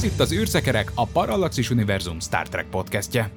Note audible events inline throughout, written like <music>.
Ez itt az űrszekerek, a Parallaxis Univerzum Star Trek podcastje.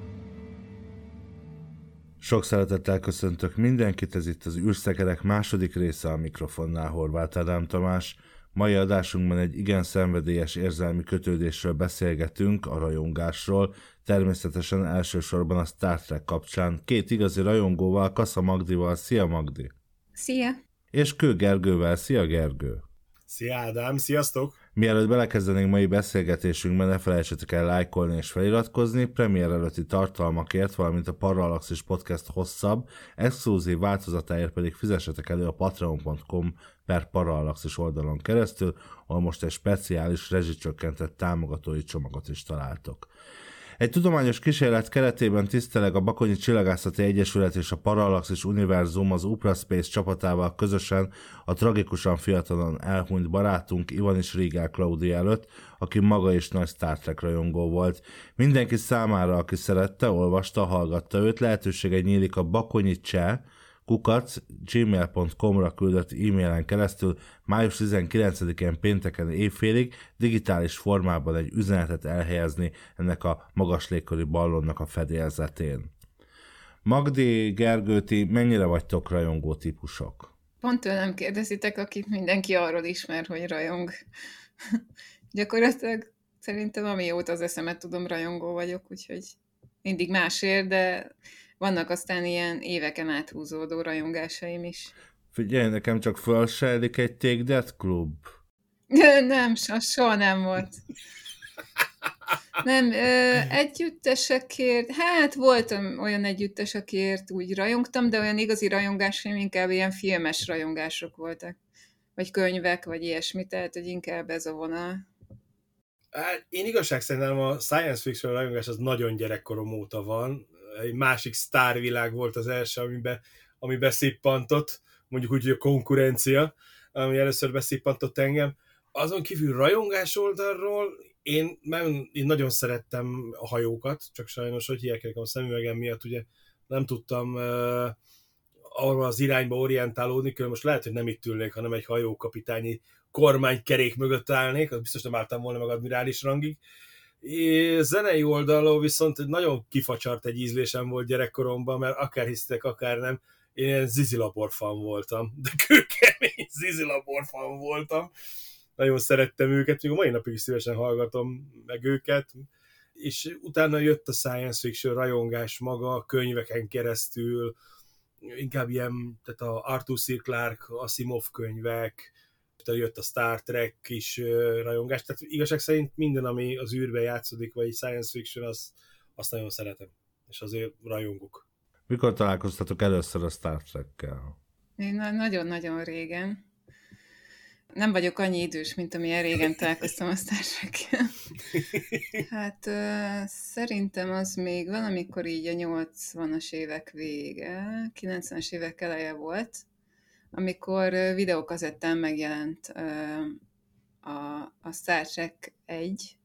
Sok szeretettel köszöntök mindenkit, ez itt az űrszekerek második része a mikrofonnál Horváth Ádám Tamás. Mai adásunkban egy igen szenvedélyes érzelmi kötődésről beszélgetünk, a rajongásról, természetesen elsősorban a Star Trek kapcsán. Két igazi rajongóval, Kassa Magdival. Szia Magdi! Szia! És Kő Gergővel. Szia Gergő! Szia Ádám, sziasztok! Mielőtt belekezdenénk mai beszélgetésünkbe, ne felejtsetek el lájkolni és feliratkozni, premier előtti tartalmakért, valamint a Parallaxis Podcast hosszabb, exkluzív változatáért pedig fizessetek elő a patreon.com per Parallaxis oldalon keresztül, ahol most egy speciális rezsicsökkentett támogatói csomagot is találtok. Egy tudományos kísérlet keretében tiszteleg a Bakonyi Csillagászati Egyesület és a Parallaxis Univerzum az Upra Space csapatával közösen a tragikusan fiatalon elhunyt barátunk Ivanis Rigel Claudia előtt, aki maga is nagy Star Trek rajongó volt. Mindenki számára, aki szerette, olvasta, hallgatta őt, lehetősége nyílik a Bakonyi Cseh, kukac gmail.com-ra küldött e-mailen keresztül május 19-én pénteken évfélig digitális formában egy üzenetet elhelyezni ennek a magas légköri ballonnak a fedélzetén. Magdi, Gergőti, mennyire vagytok rajongó típusok? Pont tőlem kérdezitek, akit mindenki arról ismer, hogy rajong. <laughs> Gyakorlatilag szerintem amióta az eszemet tudom, rajongó vagyok, úgyhogy mindig másért, de vannak aztán ilyen éveken áthúzódó rajongásaim is. Figyelj, nekem csak felsejlik egy Take That klub. nem, so, soha nem volt. Nem, ö, együttesekért, hát voltam olyan együttesekért, úgy rajongtam, de olyan igazi rajongásaim inkább ilyen filmes rajongások voltak. Vagy könyvek, vagy ilyesmi, tehát hogy inkább ez a vonal. Hát, én igazság szerintem a science fiction rajongás az nagyon gyerekkorom óta van, egy másik sztárvilág volt az első, amiben, ami beszippantott, mondjuk úgy, hogy a konkurencia, ami először beszippantott engem. Azon kívül rajongás oldalról én, én nagyon szerettem a hajókat, csak sajnos, hogy hiák a szemüvegem miatt, ugye nem tudtam uh, arra az irányba orientálódni, különben most lehet, hogy nem itt ülnék, hanem egy hajókapitányi kormánykerék mögött állnék, az biztos nem álltam volna meg admirális rangig, É, zenei oldalon viszont nagyon kifacsart egy ízlésem volt gyerekkoromban, mert akár hisztek, akár nem, én ilyen Zizi Labor fan voltam, de <laughs> kőkemény Zizi Labor fan voltam. Nagyon szerettem őket, még a mai napig is szívesen hallgatom meg őket, és utána jött a science fiction rajongás maga, a könyveken keresztül, inkább ilyen, tehát a Arthur C. Clarke, Asimov könyvek, jött a Star Trek is rajongás, tehát igazság szerint minden, ami az űrbe játszódik, vagy science fiction, azt, azt nagyon szeretem, és azért rajongok. Mikor találkoztatok először a Star Trek-kel? Én nagyon-nagyon régen. Nem vagyok annyi idős, mint amilyen régen <laughs> találkoztam a Star trek Hát szerintem az még valamikor így a 80-as évek vége, 90-es évek eleje volt, amikor videókazettán megjelent a, a Star Trek 1,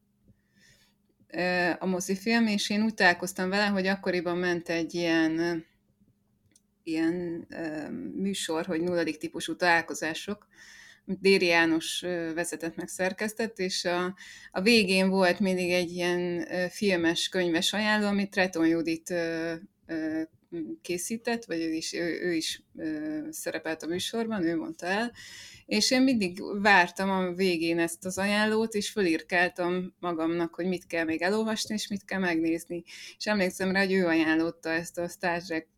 a mozifilm, és én úgy találkoztam vele, hogy akkoriban ment egy ilyen, ilyen műsor, hogy nulladik típusú találkozások, Déri János vezetett meg szerkesztett, és a, a végén volt mindig egy ilyen filmes, könyves ajánló, amit Treton Judit készített, vagy ő is, ő, ő is szerepelt a műsorban, ő mondta el, és én mindig vártam a végén ezt az ajánlót, és fölírkáltam magamnak, hogy mit kell még elolvasni, és mit kell megnézni. És emlékszem rá, hogy ő ajánlotta ezt a Star Trek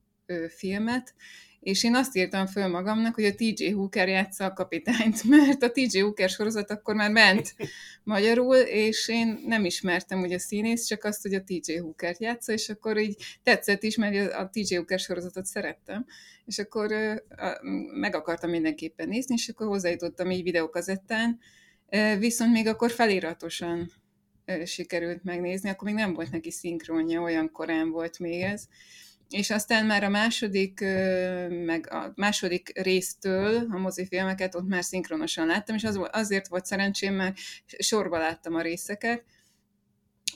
filmet, és én azt írtam föl magamnak, hogy a TJ Hooker játsza a kapitányt, <laughs> mert a TJ Hooker sorozat akkor már ment magyarul, és én nem ismertem ugye a színész, csak azt, hogy a TJ Hooker játsza, és akkor így tetszett is, mert a TJ Hooker sorozatot szerettem, és akkor meg akartam mindenképpen nézni, és akkor hozzájutottam így videókazettán, viszont még akkor feliratosan sikerült megnézni, akkor még nem volt neki szinkronja, olyan korán volt még ez, és aztán már a második, meg a második résztől a mozifilmeket ott már szinkronosan láttam, és az, azért volt szerencsém, mert sorba láttam a részeket,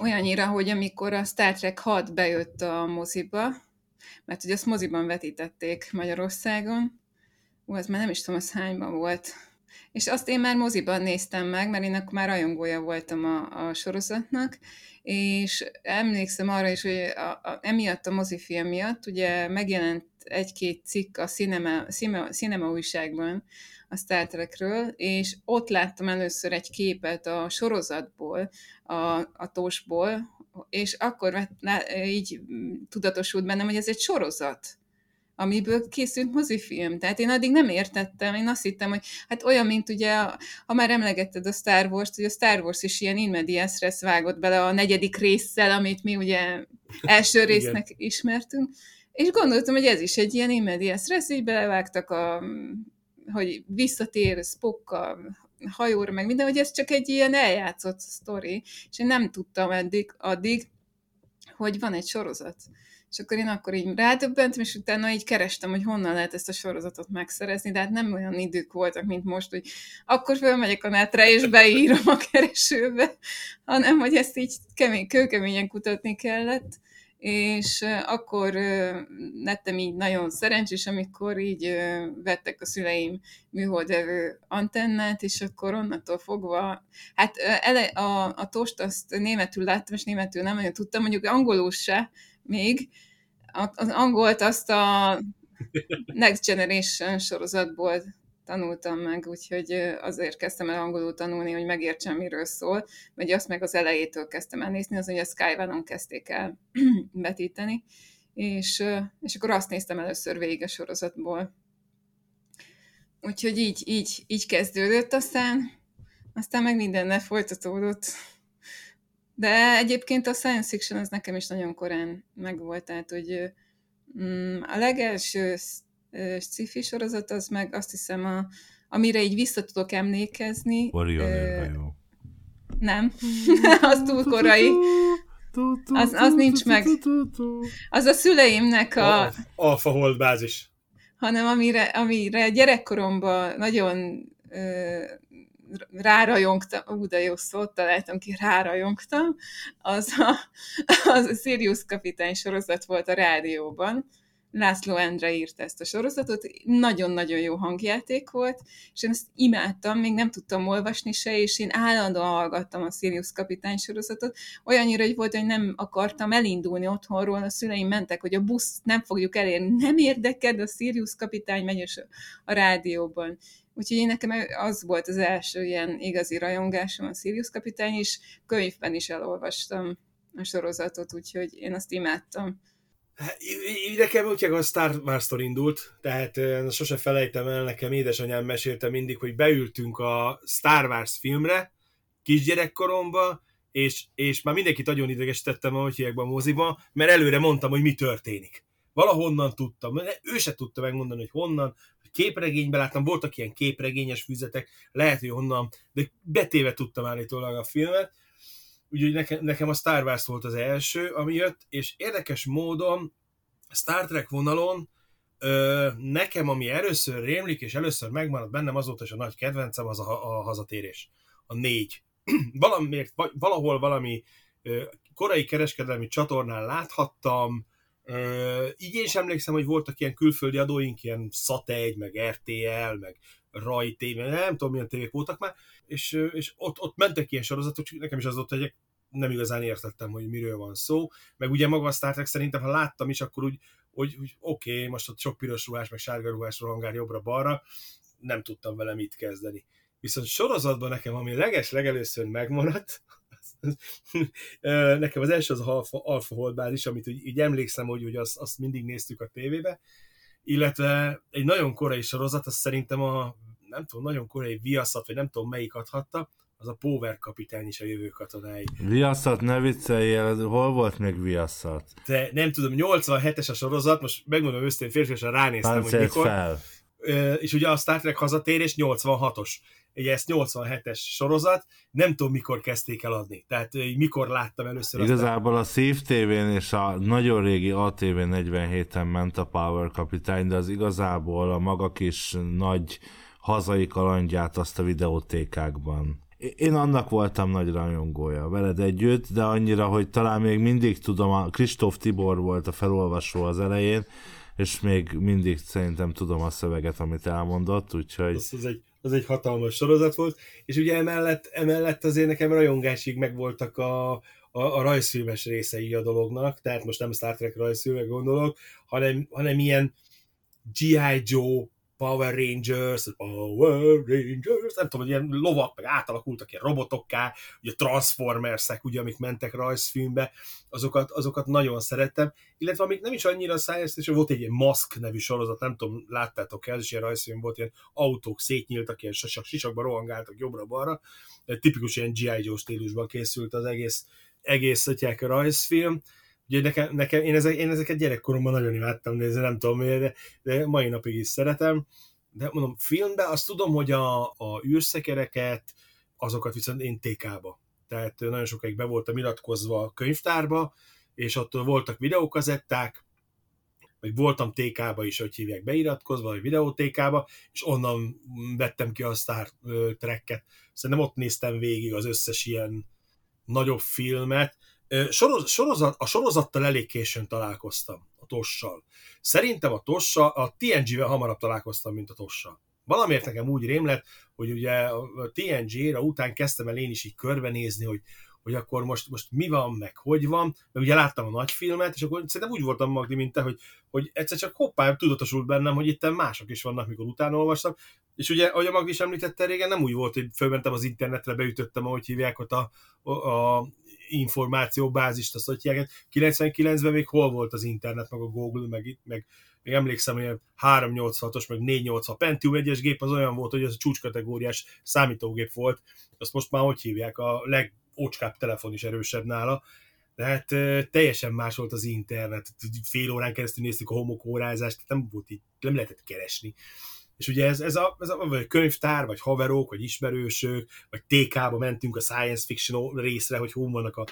olyannyira, hogy amikor a Star Trek 6 bejött a moziba, mert ugye azt moziban vetítették Magyarországon, ú, ez már nem is tudom, az hányban volt, és azt én már moziban néztem meg, mert én akkor már rajongója voltam a, a sorozatnak, és emlékszem arra is, hogy a, a, emiatt a mozifilm miatt ugye megjelent egy-két cikk a Cinema, Cinema, Cinema újságban a Star Trekről, és ott láttam először egy képet a sorozatból, a, a tosból, és akkor így tudatosult bennem, hogy ez egy sorozat amiből készült mozifilm. Tehát én addig nem értettem, én azt hittem, hogy hát olyan, mint ugye, ha már emlegetted a Star Wars-t, hogy a Star Wars is ilyen inmedias res vágott bele a negyedik résszel, amit mi ugye első résznek ismertünk, és gondoltam, hogy ez is egy ilyen inmedias res, így belevágtak a hogy visszatér Spock a hajóra, meg minden, hogy ez csak egy ilyen eljátszott sztori, és én nem tudtam eddig, addig, hogy van egy sorozat. És akkor én akkor így rádöbbentem, és utána így kerestem, hogy honnan lehet ezt a sorozatot megszerezni, de hát nem olyan idők voltak, mint most, hogy akkor fölmegyek a netre, és beírom a keresőbe, hanem hogy ezt így kemény, kőkeményen kutatni kellett. És akkor lettem így nagyon szerencsés, amikor így vettek a szüleim műholdevő antennát, és akkor onnantól fogva, hát ele, a, a tost azt németül láttam, és németül nem nagyon tudtam, mondjuk angolul se, még. Az angolt azt a Next Generation sorozatból tanultam meg, úgyhogy azért kezdtem el angolul tanulni, hogy megértsem, miről szól, vagy azt meg az elejétől kezdtem el nézni, az, hogy a Skyvanon kezdték el <clears throat> betíteni, és, és akkor azt néztem először végig a sorozatból. Úgyhogy így, így, így kezdődött aztán, aztán meg mindennel folytatódott. De egyébként a science fiction az nekem is nagyon korán megvolt, tehát hogy mm, a legelső sci-fi sorozat az meg azt hiszem, a, amire így vissza tudok emlékezni. Uh, Nem, <laughs> az túl korai. Az, az nincs meg. Az a szüleimnek a... Alfa Hold bázis. Hanem amire, amire gyerekkoromban nagyon rárajongtam, ú, de jó szót találtam ki, rárajongtam, az a, az a Sirius kapitány sorozat volt a rádióban, László Endre írta ezt a sorozatot, nagyon-nagyon jó hangjáték volt, és én ezt imádtam, még nem tudtam olvasni se, és én állandóan hallgattam a Sirius kapitány sorozatot, olyannyira, hogy volt, hogy nem akartam elindulni otthonról, a szüleim mentek, hogy a busz nem fogjuk elérni, nem érdeked, a Sirius kapitány megy a rádióban. Úgyhogy én nekem az volt az első ilyen igazi rajongásom a Sirius kapitány, és könyvben is elolvastam a sorozatot, úgyhogy én azt imádtam. Hát, nekem úgy a Star Wars-tól indult, tehát sose felejtem el, nekem édesanyám mesélte mindig, hogy beültünk a Star Wars filmre, kisgyerekkoromba, és, és már mindenkit nagyon idegesítettem a hívják a moziba, mert előre mondtam, hogy mi történik. Valahonnan tudtam, ő se tudta megmondani, hogy honnan, képregényben láttam, voltak ilyen képregényes füzetek, lehet, hogy honnan, de betéve tudtam állítólag a filmet, úgyhogy nekem, nekem a Star Wars volt az első, ami jött, és érdekes módon Star Trek vonalon ö, nekem, ami először rémlik, és először megmaradt bennem, azóta is a nagy kedvencem, az a, a hazatérés. A négy. <clears throat> Valamiért, valahol valami ö, korai kereskedelmi csatornán láthattam, így én is emlékszem, hogy voltak ilyen külföldi adóink, ilyen Sat1, meg RTL, meg Rai TV, nem tudom milyen tévék voltak már, és, és ott, ott mentek ilyen sorozatok, csak nekem is az ott egy nem igazán értettem, hogy miről van szó. Meg ugye maga a Star Trek szerintem, ha láttam is, akkor úgy, hogy, hogy oké, okay, most ott sok piros ruhás, meg sárga ruhás rohangár jobbra-balra, nem tudtam vele mit kezdeni. Viszont sorozatban nekem, ami leges legelőször megmaradt, nekem az első az a Alpha, Alpha Hold bázis, amit úgy, úgy emlékszem, hogy, hogy azt, azt mindig néztük a tévébe, illetve egy nagyon korai sorozat, az szerintem a, nem tudom, nagyon korai viaszat, vagy nem tudom melyik adhatta, az a Power kapitány is a jövő katonái. Viaszat, ne vicceljél, hol volt még viaszat? De nem tudom, 87-es a sorozat, most megmondom őszintén, férfiasan ránéztem, hogy Páncélt mikor. fel. És ugye a Star Trek hazatérés 86-os. Ugye ez 87-es sorozat, nem tudom mikor kezdték el adni. Tehát mikor láttam először. Igazából a Szív TV-n és a nagyon régi ATV 47-en ment a Power kapitány, de az igazából a maga kis nagy hazai kalandját azt a videótékákban. Én annak voltam nagy rajongója veled együtt, de annyira, hogy talán még mindig tudom, a Kristóf Tibor volt a felolvasó az elején, és még mindig szerintem tudom a szöveget, amit elmondott, úgyhogy Az, az, egy, az egy hatalmas sorozat volt, és ugye emellett, emellett azért nekem rajongásig megvoltak a, a, a rajzfilmes részei a dolognak, tehát most nem Star Trek rajzfilmek gondolok, hanem, hanem ilyen G.I. Joe, Power Rangers, Power Rangers, nem tudom, ilyen lovak, meg átalakultak ilyen robotokká, ugye Transformersek, ugye, amik mentek rajzfilmbe, azokat, azokat nagyon szerettem, illetve amik nem is annyira science fiction, volt egy ilyen Mask nevű sorozat, nem tudom, láttátok el, is ilyen rajzfilm volt, ilyen autók szétnyíltak, ilyen sasak, sisakba rohangáltak jobbra-balra, tipikus ilyen G.I. Joe stílusban készült az egész, egész ötják a rajzfilm, Ugye nekem, nekem én, ezek, én ezeket gyerekkoromban nagyon imádtam nézni, nem tudom miért, de, de mai napig is szeretem. De mondom, filmben azt tudom, hogy a, a űrszekereket, azokat viszont én TK-ba. Tehát nagyon sokáig be voltam iratkozva a könyvtárba, és ott voltak videókazetták, vagy voltam TK-ba is, hogy hívják beiratkozva, vagy videótékába, és onnan vettem ki a Star Trek-et. Szerintem ott néztem végig az összes ilyen nagyobb filmet, Soroz, sorozat, a sorozattal elég későn találkoztam, a Tossal. Szerintem a Tossa, a TNG-vel hamarabb találkoztam, mint a Tossal. Valamiért nekem úgy rém lett, hogy ugye a TNG-ra után kezdtem el én is így körbenézni, hogy, hogy akkor most, most mi van, meg hogy van, mert ugye láttam a nagy filmet, és akkor szerintem úgy voltam Magdi, mint te, hogy, hogy egyszer csak hoppá, tudatosult bennem, hogy itt mások is vannak, mikor utána olvastam, és ugye, ahogy a Magdi is említette régen, nem úgy volt, hogy fölmentem az internetre, beütöttem, ahogy hívják ott a, a, a információbázist, azt hogy 99-ben még hol volt az internet, meg a Google, meg itt, meg még emlékszem, hogy 386-os, meg 486 Pentium 1-es gép az olyan volt, hogy ez a csúcskategóriás számítógép volt, azt most már hogy hívják, a legocskább telefon is erősebb nála, de hát teljesen más volt az internet, fél órán keresztül néztük a homokórázást, nem volt így, nem lehetett keresni. És ugye ez, ez, a, ez a vagy könyvtár, vagy haverok, vagy ismerősök, vagy TK-ba mentünk a science fiction részre, hogy hol vannak a,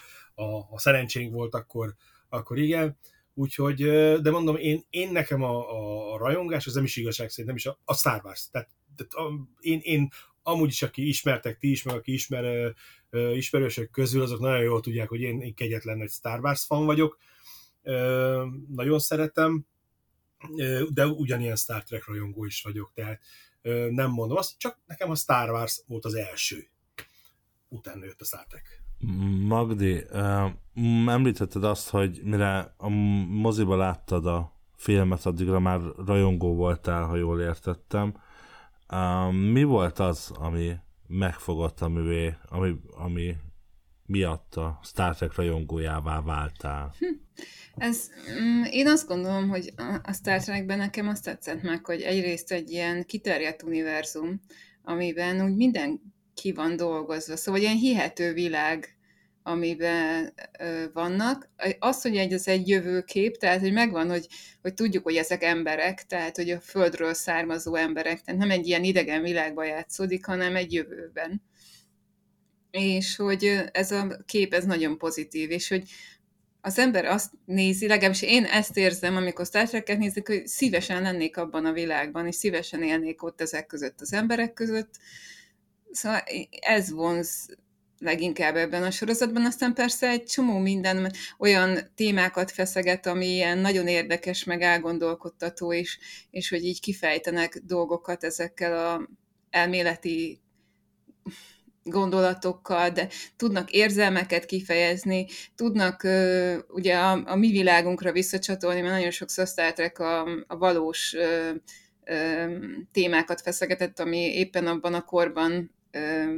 a, a szerencsénk volt, akkor, akkor igen. Úgyhogy, de mondom, én, én nekem a, a, a rajongás, az nem is igazság szerint, nem is a, a Star Wars. Tehát, tehát a, én, én amúgy is, aki ismertek ti is, meg aki ismer, ismerősök közül, azok nagyon jól tudják, hogy én, én kegyetlen nagy Star Wars fan vagyok. Uh, nagyon szeretem, de ugyanilyen Star Trek rajongó is vagyok, tehát nem mondom azt, csak nekem a Star Wars volt az első. Utána jött a Star Trek. Magdi, említetted azt, hogy mire a moziba láttad a filmet, addigra már rajongó voltál, ha jól értettem. Mi volt az, ami megfogott, amivé, ami, ami miatt a Star Trek rajongójává váltál? Hm. Ez, mm, én azt gondolom, hogy a Star Trekben nekem azt tetszett meg, hogy egyrészt egy ilyen kiterjedt univerzum, amiben úgy minden ki van dolgozva. Szóval ilyen hihető világ, amiben ö, vannak. Az, hogy egy, az egy jövőkép, tehát hogy megvan, hogy, hogy tudjuk, hogy ezek emberek, tehát hogy a Földről származó emberek, tehát nem egy ilyen idegen világban játszódik, hanem egy jövőben. És hogy ez a kép, ez nagyon pozitív, és hogy az ember azt nézi, legalábbis én ezt érzem, amikor Star Trek-et nézik, hogy szívesen lennék abban a világban, és szívesen élnék ott ezek között az emberek között. Szóval ez vonz leginkább ebben a sorozatban, aztán persze egy csomó minden olyan témákat feszeget, ami ilyen nagyon érdekes, meg elgondolkodtató, és, és hogy így kifejtenek dolgokat ezekkel a elméleti gondolatokkal, de tudnak érzelmeket kifejezni, tudnak uh, ugye a, a mi világunkra visszacsatolni, mert nagyon sokszor Star a, a valós uh, uh, témákat feszegetett, ami éppen abban a korban uh,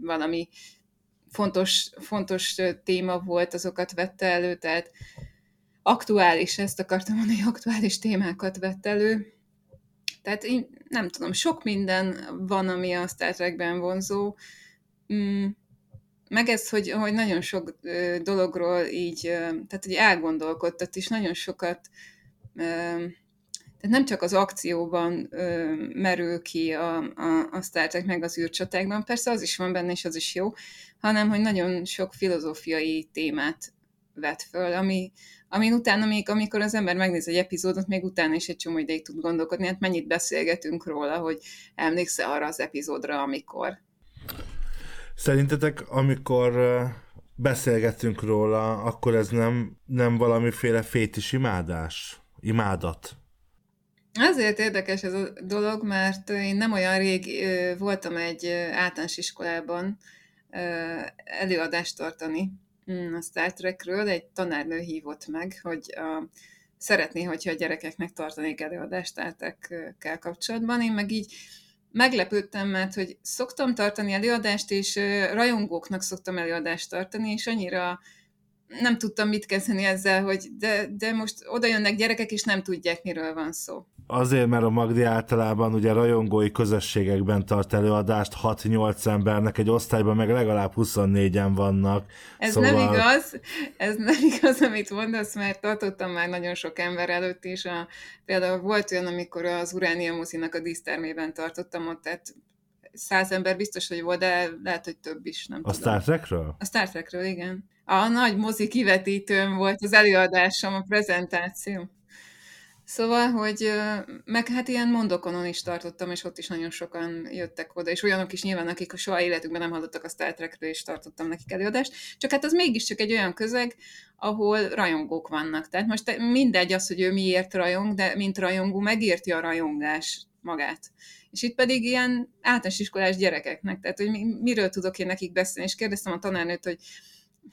valami fontos, fontos téma volt, azokat vette elő, tehát aktuális, ezt akartam mondani, aktuális témákat vett elő. Tehát én nem tudom, sok minden van, ami a Star Trekben vonzó. Mm, meg ez, hogy, hogy nagyon sok dologról így, tehát hogy elgondolkodtat, és nagyon sokat tehát nem csak az akcióban merül ki a, a, a Star Trek meg az űrcsatákban, persze az is van benne, és az is jó, hanem hogy nagyon sok filozófiai témát vet föl, ami, amin utána még, amikor az ember megnéz egy epizódot, még utána is egy csomó ideig tud gondolkodni, hát mennyit beszélgetünk róla, hogy emlékszel arra az epizódra, amikor. Szerintetek, amikor beszélgetünk róla, akkor ez nem, nem valamiféle fétis imádás? Imádat? Azért érdekes ez a dolog, mert én nem olyan rég voltam egy általános iskolában előadást tartani a Star Trekről. Egy tanárnő hívott meg, hogy a, szeretné, hogyha a gyerekeknek tartanék előadást Star Trekkel kapcsolatban. Én meg így meglepődtem, mert hogy szoktam tartani előadást, és rajongóknak szoktam előadást tartani, és annyira nem tudtam mit kezdeni ezzel, hogy de, de most oda jönnek gyerekek, és nem tudják, miről van szó. Azért, mert a Magdi általában ugye rajongói közösségekben tart előadást 6-8 embernek, egy osztályban meg legalább 24-en vannak. Ez szóval... nem igaz, ez nem <laughs> igaz, amit mondasz, mert tartottam már nagyon sok ember előtt is. A, például volt olyan, amikor az Uránia mozinak a dísztermében tartottam ott, tehát száz ember biztos, hogy volt, de lehet, hogy több is, nem a tudom. Star Trekről? A Star Trekről, igen. A nagy mozi kivetítőm volt az előadásom, a prezentáció. Szóval, hogy meg hát ilyen mondokonon is tartottam, és ott is nagyon sokan jöttek oda, és olyanok is nyilván, akik a soha életükben nem hallottak a Star Trekről, és tartottam nekik előadást. Csak hát az mégiscsak egy olyan közeg, ahol rajongók vannak. Tehát most mindegy az, hogy ő miért rajong, de mint rajongó megérti a rajongás magát. És itt pedig ilyen általános iskolás gyerekeknek, tehát hogy miről tudok én nekik beszélni, és kérdeztem a tanárnőt, hogy,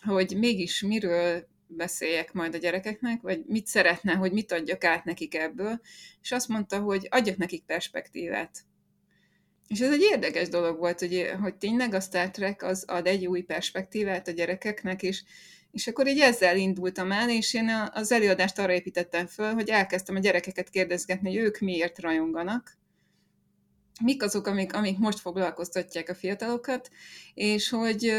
hogy mégis miről beszéljek majd a gyerekeknek, vagy mit szeretne, hogy mit adjak át nekik ebből, és azt mondta, hogy adjak nekik perspektívát. És ez egy érdekes dolog volt, hogy, hogy tényleg a Star Trek az ad egy új perspektívát a gyerekeknek, és, és akkor így ezzel indultam el, és én az előadást arra építettem föl, hogy elkezdtem a gyerekeket kérdezgetni, hogy ők miért rajonganak, mik azok, amik, amik most foglalkoztatják a fiatalokat, és hogy,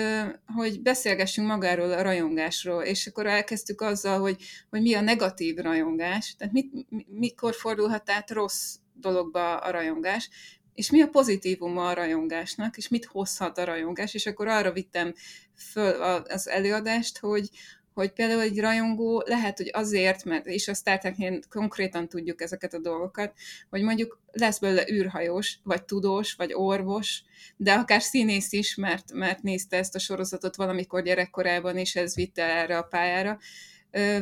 hogy beszélgessünk magáról a rajongásról, és akkor elkezdtük azzal, hogy, hogy mi a negatív rajongás, tehát mit, mikor fordulhat át rossz dologba a rajongás, és mi a pozitívuma a rajongásnak, és mit hozhat a rajongás, és akkor arra vittem föl az előadást, hogy, hogy például egy rajongó lehet, hogy azért, mert és a Star Treknél konkrétan tudjuk ezeket a dolgokat, hogy mondjuk lesz belőle űrhajós, vagy tudós, vagy orvos, de akár színész is, mert, mert nézte ezt a sorozatot valamikor gyerekkorában, és ez vitte erre a pályára,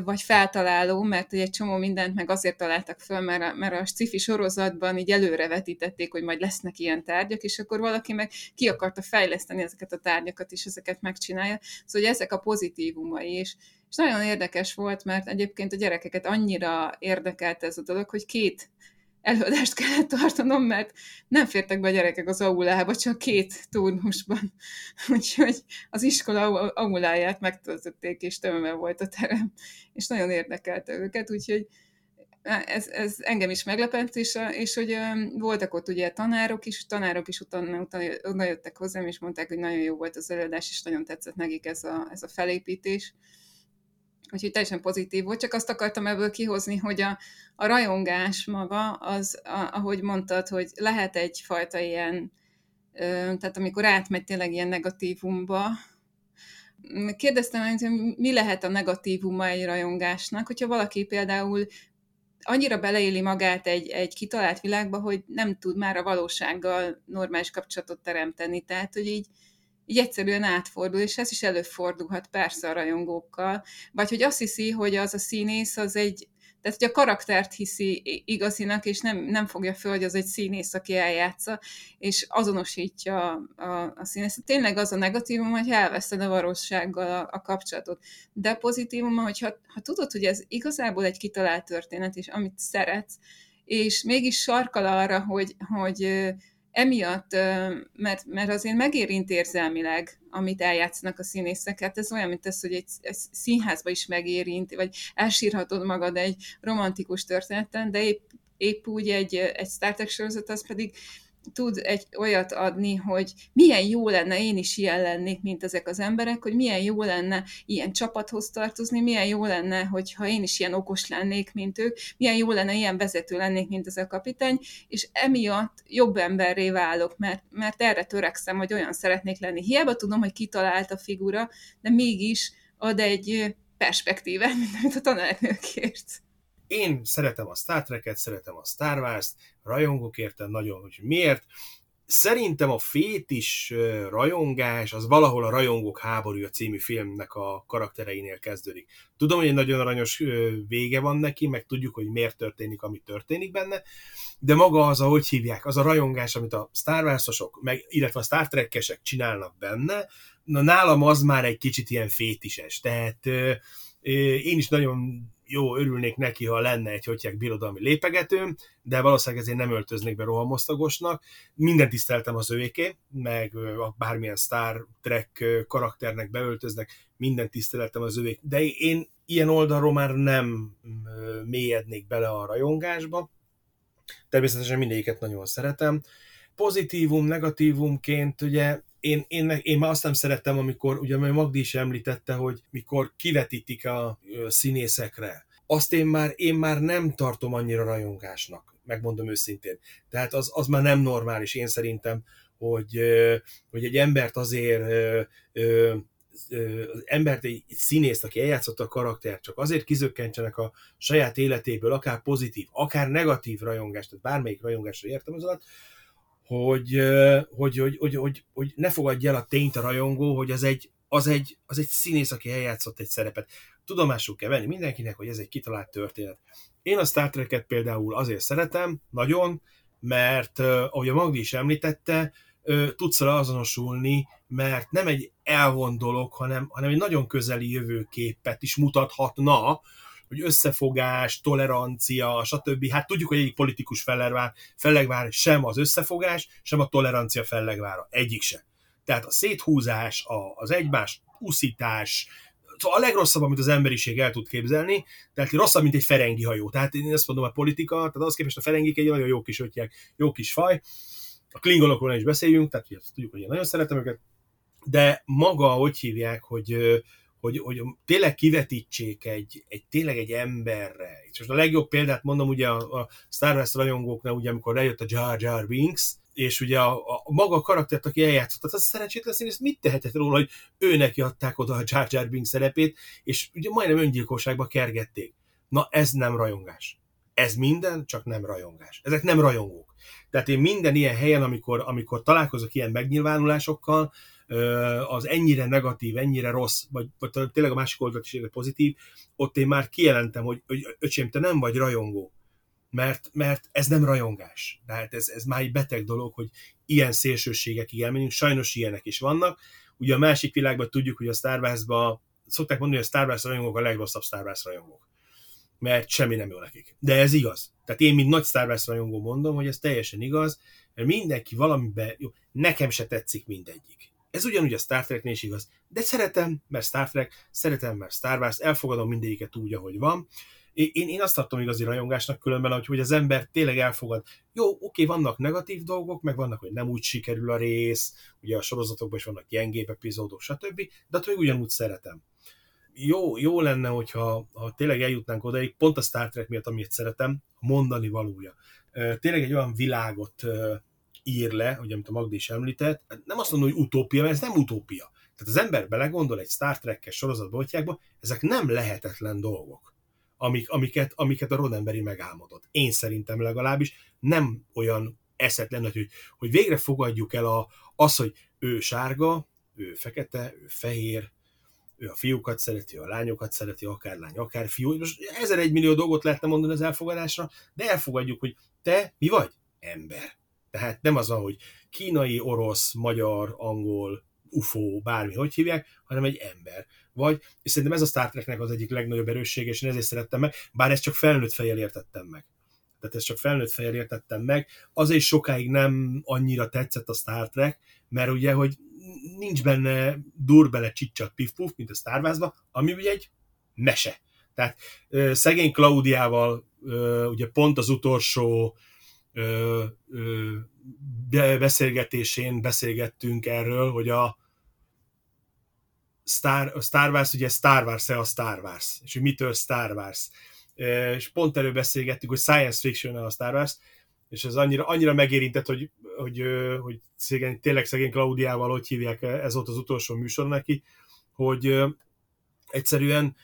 vagy feltaláló, mert egy csomó mindent meg azért találtak föl, mert a, mert a sci sorozatban így előrevetítették, hogy majd lesznek ilyen tárgyak, és akkor valaki meg ki akarta fejleszteni ezeket a tárgyakat, és ezeket megcsinálja. Szóval hogy ezek a pozitívumai is. És nagyon érdekes volt, mert egyébként a gyerekeket annyira érdekelt ez a dolog, hogy két előadást kellett tartanom, mert nem fértek be a gyerekek az aulába, csak két turnusban. <laughs> Úgyhogy az iskola auláját megtöltötték, és tömve volt a terem, és nagyon érdekelte őket, úgyhogy ez, ez engem is meglepett, és, és hogy voltak ott ugye tanárok is, tanárok is utána, utána jöttek hozzám, és mondták, hogy nagyon jó volt az előadás, és nagyon tetszett nekik ez a, ez a felépítés úgyhogy teljesen pozitív volt, csak azt akartam ebből kihozni, hogy a, a rajongás maga, az, a, ahogy mondtad, hogy lehet egyfajta ilyen, ö, tehát amikor átmegy tényleg ilyen negatívumba, kérdeztem, hogy mi lehet a negatívuma egy rajongásnak, hogyha valaki például annyira beleéli magát egy, egy kitalált világba, hogy nem tud már a valósággal normális kapcsolatot teremteni. Tehát, hogy így, így egyszerűen átfordul, és ez is előfordulhat persze a rajongókkal, vagy hogy azt hiszi, hogy az a színész az egy, tehát hogy a karaktert hiszi igazinak, és nem, nem fogja föl, hogy az egy színész, aki eljátsza, és azonosítja a, a, a színész. Tényleg az a negatívum, hogy elveszed a valósággal a, a kapcsolatot. De pozitívum, hogy ha, ha tudod, hogy ez igazából egy kitalált történet, és amit szeretsz, és mégis sarkal arra, hogy, hogy emiatt, mert, mert azért megérint érzelmileg, amit eljátszanak a színészek. Hát ez olyan, mint az, hogy egy, egy színházba is megérint, vagy elsírhatod magad egy romantikus történeten, de épp, épp úgy egy, egy Star Trek sorozat, az pedig tud egy olyat adni, hogy milyen jó lenne én is ilyen lennék, mint ezek az emberek, hogy milyen jó lenne ilyen csapathoz tartozni, milyen jó lenne, hogyha én is ilyen okos lennék, mint ők, milyen jó lenne ilyen vezető lennék, mint ez a kapitány, és emiatt jobb emberré válok, mert, mert erre törekszem, hogy olyan szeretnék lenni. Hiába tudom, hogy kitalált a figura, de mégis ad egy perspektívát, mint amit a tanárnő kért én szeretem a Star Trek-et, szeretem a Star Wars-t, rajongok értem nagyon, hogy miért. Szerintem a fétis rajongás az valahol a Rajongók háborúja című filmnek a karaktereinél kezdődik. Tudom, hogy egy nagyon aranyos vége van neki, meg tudjuk, hogy miért történik, ami történik benne, de maga az, ahogy hívják, az a rajongás, amit a Star Wars-osok, meg, illetve a Star Trek-esek csinálnak benne, na nálam az már egy kicsit ilyen fétises. Tehát én is nagyon jó, örülnék neki, ha lenne egy hotyák birodalmi lépegetőm, de valószínűleg ezért nem öltöznék be rohamosztagosnak. Minden tiszteltem az övéké, meg a bármilyen Star Trek karakternek beöltöznek, minden tiszteletem az övék. De én ilyen oldalról már nem mélyednék bele a rajongásba. Természetesen mindegyiket nagyon szeretem. Pozitívum, negatívumként ugye én, én, én már azt nem szerettem, amikor, ugye Magdi is említette, hogy mikor kivetítik a színészekre, azt én már, én már nem tartom annyira rajongásnak, megmondom őszintén. Tehát az, az már nem normális, én szerintem, hogy, hogy egy embert azért az embert, egy színészt, aki eljátszotta a karaktert, csak azért kizökkentsenek a saját életéből, akár pozitív, akár negatív rajongást, tehát bármelyik rajongásra értem az alatt, hogy, hogy, hogy, hogy, hogy, hogy ne fogadja el a tényt a rajongó, hogy az egy, az egy, az egy színész, aki eljátszott egy szerepet. Tudomásul kell venni mindenkinek, hogy ez egy kitalált történet. Én a Star Trek-et például azért szeretem, nagyon, mert ahogy a Magdi is említette, tudsz vele azonosulni, mert nem egy elvon dolog, hanem, hanem egy nagyon közeli jövőképet is mutathatna, hogy összefogás, tolerancia, stb. Hát tudjuk, hogy egyik politikus fellegvár, fellegvár sem az összefogás, sem a tolerancia fellegvára. Egyik sem. Tehát a széthúzás, az egymás uszítás, szóval a legrosszabb, amit az emberiség el tud képzelni, tehát rosszabb, mint egy ferengi hajó. Tehát én azt mondom, a politika, tehát az képest a ferengik egy nagyon jó kis ötják, jó kis faj. A klingonokról is beszéljünk, tehát tudjuk, hogy én nagyon szeretem őket, de maga, hogy hívják, hogy, hogy, hogy tényleg kivetítsék egy, egy, tényleg egy emberre. És most a legjobb példát mondom ugye a, a Star Wars rajongóknál, ugye amikor lejött a Jar Jar Binks, és ugye a, a, a maga a karaktert, aki eljátszott, az szerencsétlen színész mit tehetett róla, hogy ő neki adták oda a Jar Jar Binks szerepét, és ugye majdnem öngyilkosságba kergették. Na ez nem rajongás. Ez minden, csak nem rajongás. Ezek nem rajongók. Tehát én minden ilyen helyen, amikor, amikor találkozok ilyen megnyilvánulásokkal, az ennyire negatív, ennyire rossz, vagy, vagy tényleg a másik oldalt is pozitív, ott én már kijelentem, hogy, hogy öcsém, te nem vagy rajongó, mert, mert ez nem rajongás. Tehát ez, ez már egy beteg dolog, hogy ilyen szélsőségekig elmenjünk, sajnos ilyenek is vannak. Ugye a másik világban tudjuk, hogy a Star Wars-ba, szokták mondani, hogy a Star Wars rajongók a legrosszabb Star Wars rajongók. Mert semmi nem jó nekik. De ez igaz. Tehát én, mint nagy Star Wars rajongó mondom, hogy ez teljesen igaz, mert mindenki valamiben, jó, nekem se tetszik mindegyik ez ugyanúgy a Star Treknél is igaz. De szeretem, mert Star Trek, szeretem, mert Star Wars, elfogadom mindegyiket úgy, ahogy van. Én, én azt tartom igazi rajongásnak különben, hogy, hogy az ember tényleg elfogad. Jó, oké, vannak negatív dolgok, meg vannak, hogy nem úgy sikerül a rész, ugye a sorozatokban is vannak gyengébb epizódok, stb., de attól ugyanúgy szeretem. Jó, jó lenne, hogyha ha tényleg eljutnánk odaig, pont a Star Trek miatt, amit szeretem, mondani valója. Tényleg egy olyan világot ír le, hogy amit a Magdi is említett, nem azt mondom, hogy utópia, mert ez nem utópia. Tehát az ember belegondol egy Star Trek-es sorozatboltjákba, ezek nem lehetetlen dolgok, amik, amiket, amiket a Rodemberi megálmodott. Én szerintem legalábbis nem olyan eszetlen, hogy, hogy végre fogadjuk el a, az, hogy ő sárga, ő fekete, ő fehér, ő a fiúkat szereti, a lányokat szereti, akár lány, akár fiú. Most ezer egy millió dolgot lehetne mondani az elfogadásra, de elfogadjuk, hogy te mi vagy? Ember. Tehát nem az, hogy kínai, orosz, magyar, angol, UFO, bármi, hogy hívják, hanem egy ember. Vagy, és szerintem ez a Star Treknek az egyik legnagyobb erőssége, és én ezért szerettem meg, bár ezt csak felnőtt fejjel értettem meg. tehát ezt csak felnőtt fejjel értettem meg. Azért sokáig nem annyira tetszett a Star Trek, mert ugye, hogy nincs benne dur bele csicsat pif puf, mint a Star Wars-ba, ami ugye egy mese. Tehát szegény Klaudiával ugye pont az utolsó beszélgetésén beszélgettünk erről, hogy a Star, a Star Wars ugye Star Wars-e a Star Wars, és hogy mitől Star Wars. És pont erről beszélgettük, hogy science fiction a Star Wars, és ez annyira, annyira megérintett, hogy, hogy, hogy szegény, tényleg szegény Klaudiával, hogy hívják, ez volt az utolsó műsor neki, hogy egyszerűen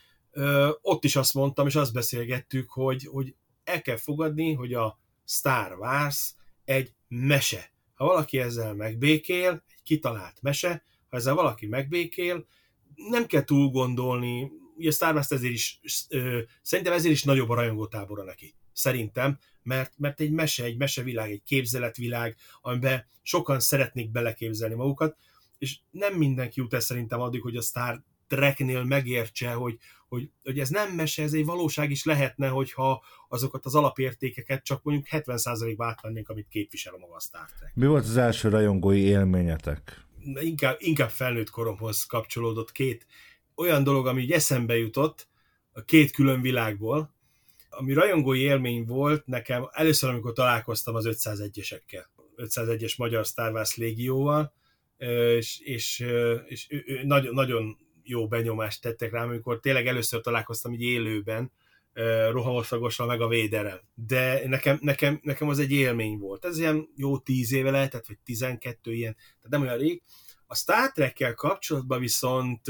ott is azt mondtam, és azt beszélgettük, hogy, hogy el kell fogadni, hogy a Star Wars egy mese. Ha valaki ezzel megbékél, egy kitalált mese, ha ezzel valaki megbékél, nem kell túl gondolni, ugye Star Wars ezért is, ö, szerintem ezért is nagyobb a rajongótábora neki. Szerintem, mert, mert egy mese, egy mesevilág, egy képzeletvilág, amiben sokan szeretnék beleképzelni magukat, és nem mindenki jut el szerintem addig, hogy a Star Treknél megértse, hogy, hogy, hogy ez nem mese, ez egy valóság is lehetne, hogyha azokat az alapértékeket csak mondjuk 70%-ba átvennénk, amit képvisel a maga a Star Trek. Mi volt az első rajongói élményetek? Inkább, inkább felnőtt koromhoz kapcsolódott két olyan dolog, ami így eszembe jutott a két külön világból, ami rajongói élmény volt nekem először, amikor találkoztam az 501-esekkel, 501-es magyar Star Wars légióval, és, és, és, és nagyon, nagyon jó benyomást tettek rám, amikor tényleg először találkoztam így élőben, rohamosagossal meg a véderrel. De nekem, nekem, nekem az egy élmény volt. Ez ilyen jó tíz éve lehetett, vagy tizenkettő ilyen, tehát nem olyan rég. A Star Trek-kel kapcsolatban viszont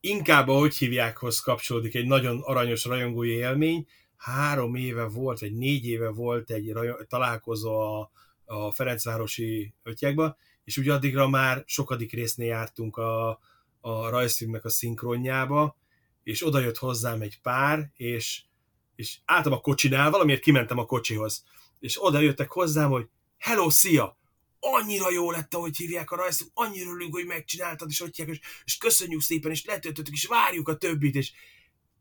inkább a hogy hívjákhoz kapcsolódik egy nagyon aranyos rajongói élmény. Három éve volt, vagy négy éve volt egy találkozó a, a Ferencvárosi ötjekbe, és ugye addigra már sokadik résznél jártunk a, a rajzfilmnek a szinkronjába, és oda jött hozzám egy pár, és, és álltam a kocsinál, valamiért kimentem a kocsihoz, és oda jöttek hozzám, hogy hello, szia! annyira jó lett, ahogy hívják a rajzot, annyira örülünk, hogy megcsináltad, és hogy és, és köszönjük szépen, és letöltöttük, és várjuk a többit, és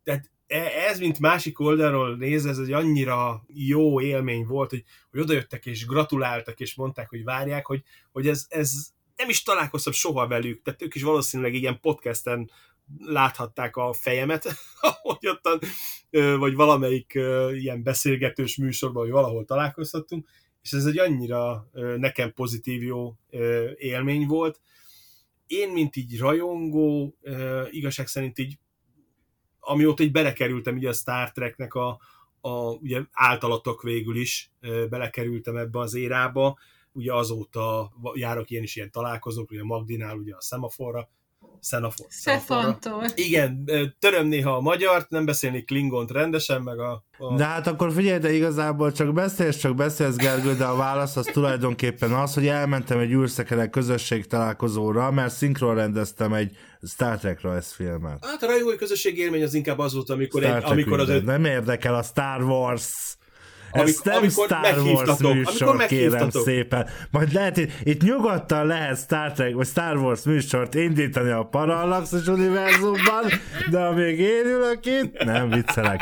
tehát e, ez, mint másik oldalról néz, ez egy annyira jó élmény volt, hogy, hogy odajöttek és gratuláltak, és mondták, hogy várják, hogy, hogy ez, ez nem is találkoztam soha velük, tehát ők is valószínűleg ilyen podcasten láthatták a fejemet, <laughs> ahogy ottan, vagy valamelyik ilyen beszélgetős műsorban, hogy valahol találkozhattunk, és ez egy annyira nekem pozitív jó élmény volt. Én, mint így rajongó, igazság szerint így, amióta így belekerültem ugye a Star Treknek a, a ugye általatok végül is belekerültem ebbe az érába, ugye azóta járok ilyen is ilyen találkozók, ugye Magdinál ugye a szemaforra, Szenafor. Szefantor. Igen, töröm néha a magyart, nem beszélni klingont rendesen, meg a, a... De hát akkor figyelj, de igazából csak beszélsz, csak beszélsz, Gergő, de a válasz az tulajdonképpen az, hogy elmentem egy űrszekerek közösség találkozóra, mert szinkron rendeztem egy Star Trek rajzfilmet. Hát a rajongói közösség élmény az inkább az volt, amikor, egy, amikor az... Öt... Nem érdekel a Star Wars ez amikor, nem amikor Star Wars műsor, amikor kérem szépen. Majd lehet, itt, nyugodtan lehet Star Trek vagy Star Wars műsort indítani a Parallaxos univerzumban, de amíg én ülök itt, nem viccelek.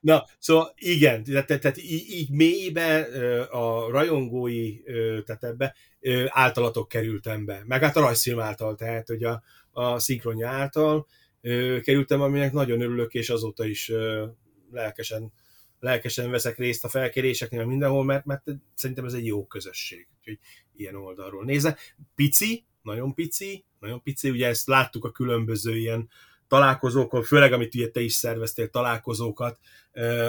Na, szóval igen, tehát, tehát így, így mélybe a rajongói, tehát ebbe általatok kerültem be, meg hát a rajzfilm által, tehát hogy a, a szinkronja által kerültem, aminek nagyon örülök, és azóta is lelkesen lelkesen veszek részt a felkéréseknél mindenhol, mert, mert szerintem ez egy jó közösség, úgyhogy ilyen oldalról nézze. Pici, nagyon pici, nagyon pici, ugye ezt láttuk a különböző ilyen találkozókon, főleg amit ugye te is szerveztél találkozókat,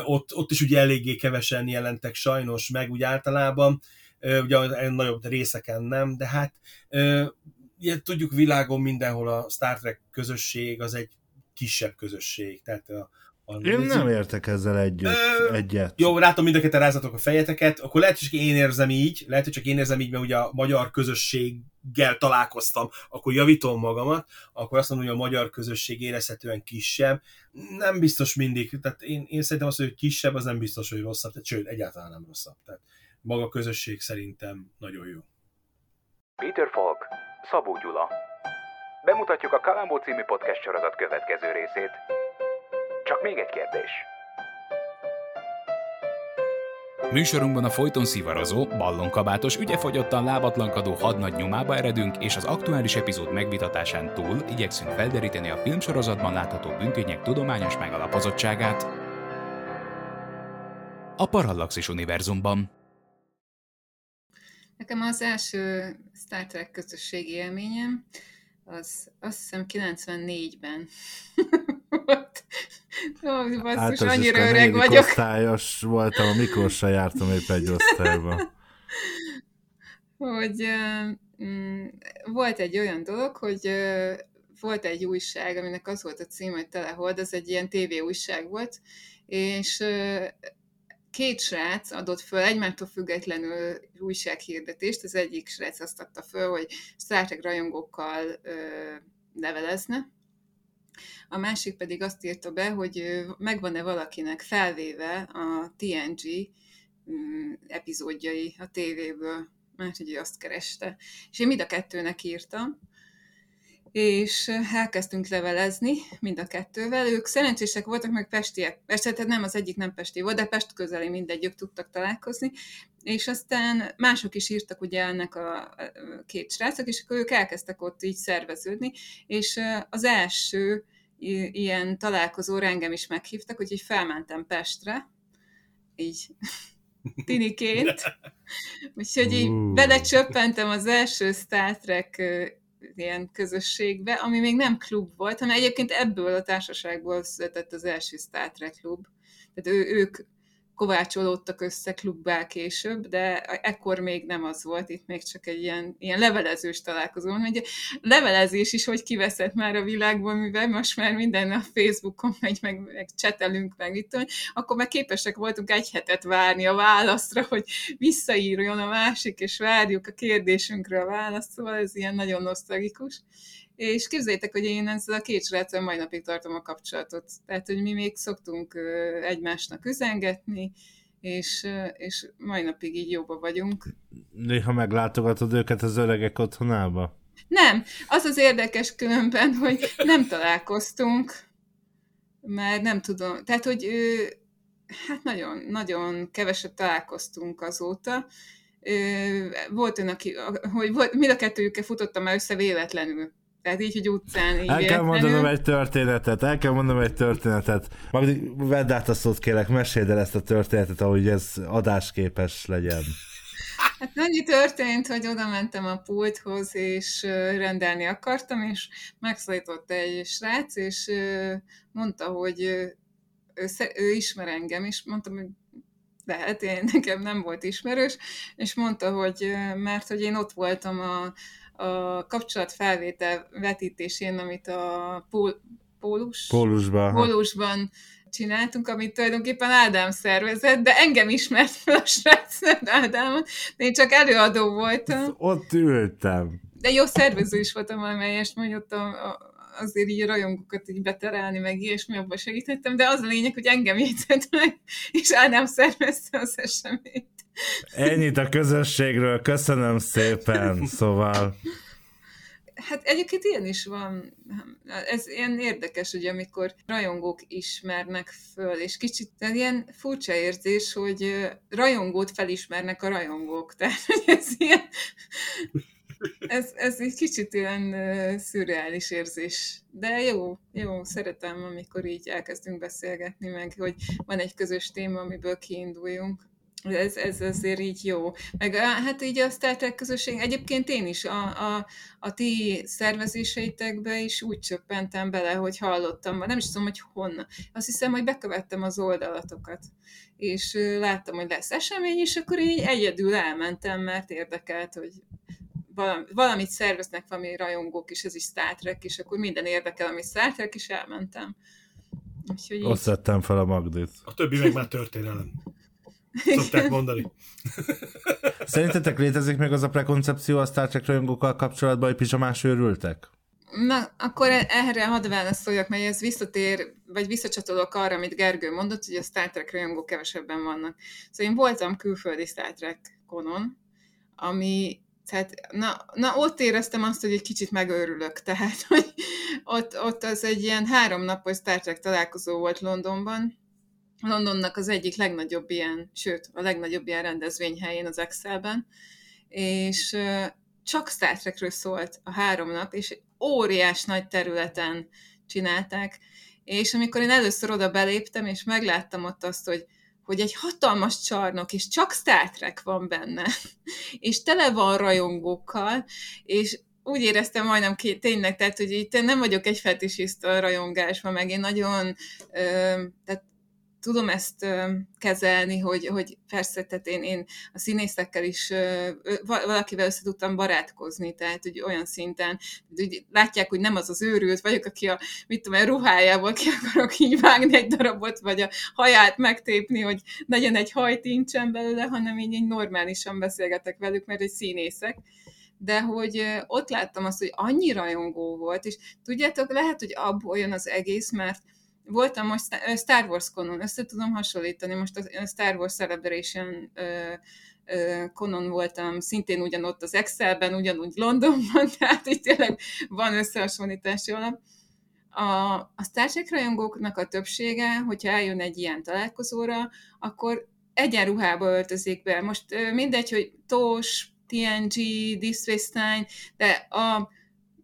ott, ott is ugye eléggé kevesen jelentek sajnos meg úgy általában, ugye a nagyobb részeken nem, de hát ugye tudjuk világon mindenhol a Star Trek közösség az egy kisebb közösség, tehát a, én nem értek ezzel együtt, Ö, egyet. Jó, látom mind a ketten rázatok a fejeteket, akkor lehet, hogy csak én érzem így, lehet, hogy csak én érzem így, mert ugye a magyar közösséggel találkoztam, akkor javítom magamat, akkor azt mondom, hogy a magyar közösség érezhetően kisebb. Nem biztos mindig, tehát én, én szerintem azt, hogy kisebb, az nem biztos, hogy rosszabb, tehát sőt, egyáltalán nem rosszabb. Tehát maga a közösség szerintem nagyon jó. Peter Falk, Szabó Gyula. Bemutatjuk a Kalambó című podcast sorozat következő részét. Csak még egy kérdés. Műsorunkban a folyton szivarozó, ballonkabátos, ügyefogyottan lábatlankadó hadnagy nyomába eredünk, és az aktuális epizód megvitatásán túl igyekszünk felderíteni a filmsorozatban látható bűntények tudományos megalapozottságát. A Parallaxis univerzumban. Nekem az első Star Trek közösségi élményem, az azt hiszem 94-ben volt. Ó, basszus, annyira öreg vagyok. osztályos voltam, a Miklósra jártam épp egy osztályban. hogy mm, volt egy olyan dolog, hogy volt egy újság, aminek az volt a cím, hogy Telehold, az egy ilyen TV újság volt, és két srác adott föl egymástól függetlenül újsághirdetést, az egyik srác azt adta föl, hogy Star Trek rajongókkal ö, levelezne, a másik pedig azt írta be, hogy megvan-e valakinek felvéve a TNG mm, epizódjai a tévéből, mert ő azt kereste. És én mind a kettőnek írtam, és elkezdtünk levelezni mind a kettővel. Ők szerencsések voltak, meg pestiek. Persze, tehát nem az egyik nem pesti volt, de Pest közeli mindegyük tudtak találkozni. És aztán mások is írtak ugye ennek a két srácok, és akkor ők elkezdtek ott így szerveződni, és az első ilyen találkozóra engem is meghívtak, úgyhogy felmentem Pestre, így <laughs> tiniként. Úgyhogy így belecsöppentem az első Star Trek ilyen közösségbe, ami még nem klub volt, hanem egyébként ebből a társaságból született az első Star Trek klub. Tehát ő, ők kovácsolódtak össze klubbá később, de ekkor még nem az volt, itt még csak egy ilyen, ilyen levelezős találkozó. Ugye levelezés is, hogy kiveszett már a világból, mivel most már minden a Facebookon megy, meg, meg csetelünk, meg tudom, akkor már képesek voltunk egy hetet várni a válaszra, hogy visszaírjon a másik, és várjuk a kérdésünkre a választ, szóval ez ilyen nagyon nosztalgikus. És képzeljétek, hogy én ezzel a két sráccal mai napig tartom a kapcsolatot. Tehát, hogy mi még szoktunk egymásnak üzengetni, és, és mai napig így jóba vagyunk. Néha meglátogatod őket az öregek otthonába? Nem, az az érdekes különben, hogy nem találkoztunk, mert nem tudom, tehát, hogy ő, hát nagyon, nagyon keveset találkoztunk azóta. Volt ön, aki, hogy volt, mind a kettőjükkel futottam már össze véletlenül tehát így, hogy utcán így El kell mondanom egy történetet, el kell mondanom egy történetet. Magdi, vedd át a szót kérlek, meséld el ezt a történetet, ahogy ez adásképes legyen. Hát annyi történt, hogy oda mentem a pulthoz, és rendelni akartam, és megszólított egy srác, és mondta, hogy ő, ő ismer engem, és mondtam, hogy lehet, én, nekem nem volt ismerős, és mondta, hogy mert hogy én ott voltam a, a kapcsolatfelvétel vetítésén, amit a pól, Pólus, Pólusban. Pólusban csináltunk, amit tulajdonképpen Ádám szervezett, de engem ismert fel a srác Ádámot, de én csak előadó voltam. Ott ültem. De jó szervező is voltam, amelyest mondjuk azért így rajongókat így beterelni, meg ilyesmi, abban segítettem, de az a lényeg, hogy engem jegyzett meg, és Ádám szervezte az eseményt. Ennyit a közösségről, köszönöm szépen, szóval... Hát egyébként ilyen is van. Ez ilyen érdekes, hogy amikor rajongók ismernek föl, és kicsit ilyen furcsa érzés, hogy rajongót felismernek a rajongók. <laughs> Tehát, ez ilyen... Ez, ez egy kicsit ilyen szürreális érzés. De jó, jó, szeretem, amikor így elkezdünk beszélgetni, meg hogy van egy közös téma, amiből kiinduljunk. Ez, ez azért így jó. Meg hát így a Star Trek közösség, egyébként én is a, a, a ti szervezéseitekbe is úgy csöppentem bele, hogy hallottam, nem is tudom, hogy honnan. Azt hiszem, hogy bekövettem az oldalatokat, és láttam, hogy lesz esemény, és akkor így egyedül elmentem, mert érdekelt, hogy valamit szerveznek valami rajongók is, ez is Star Trek, és akkor minden érdekel, ami Star Trek, és elmentem. Úgyhogy Ott szedtem fel a Magdit. A többi meg már történelem. <laughs> Szokták mondani. <laughs> Szerintetek létezik még az a prekoncepció a Star Trek rajongókkal kapcsolatban, hogy pizsamás őrültek? Na, akkor e- erre hadd válaszoljak, mert ez visszatér, vagy visszacsatolok arra, amit Gergő mondott, hogy a Star Trek rajongók kevesebben vannak. Szóval én voltam külföldi Star Trek konon, ami, tehát, na, na, ott éreztem azt, hogy egy kicsit megőrülök, tehát, <laughs> hogy ott, ott az egy ilyen háromnapos Star Trek találkozó volt Londonban, Londonnak az egyik legnagyobb ilyen, sőt, a legnagyobb ilyen rendezvényhelyén az Excelben, és csak Star Trekről szólt a három nap, és óriás nagy területen csinálták, és amikor én először oda beléptem, és megláttam ott azt, hogy hogy egy hatalmas csarnok, és csak Star Trek van benne, <laughs> és tele van rajongókkal, és úgy éreztem majdnem két, tényleg, tehát, hogy itt nem vagyok egy fetisista rajongásban, meg én nagyon, ö, tehát tudom ezt kezelni, hogy, hogy persze, tehát én, én a színészekkel is valakivel össze tudtam barátkozni, tehát hogy olyan szinten, hogy látják, hogy nem az az őrült vagyok, aki a, mit tudom, a ruhájából ki akarok így vágni egy darabot, vagy a haját megtépni, hogy legyen egy hajtincsen belőle, hanem így, így normálisan beszélgetek velük, mert egy színészek. De hogy ott láttam azt, hogy annyi rajongó volt, és tudjátok, lehet, hogy abból jön az egész, mert voltam most Star Wars konon, össze tudom hasonlítani, most a Star Wars Celebration konon voltam, szintén ugyanott az Excelben, ugyanúgy Londonban, <laughs> tehát itt tényleg van összehasonlítási alap. A, a Star Trek rajongóknak a többsége, hogyha eljön egy ilyen találkozóra, akkor egyenruhába öltözik be. Most mindegy, hogy TOS, TNG, This de a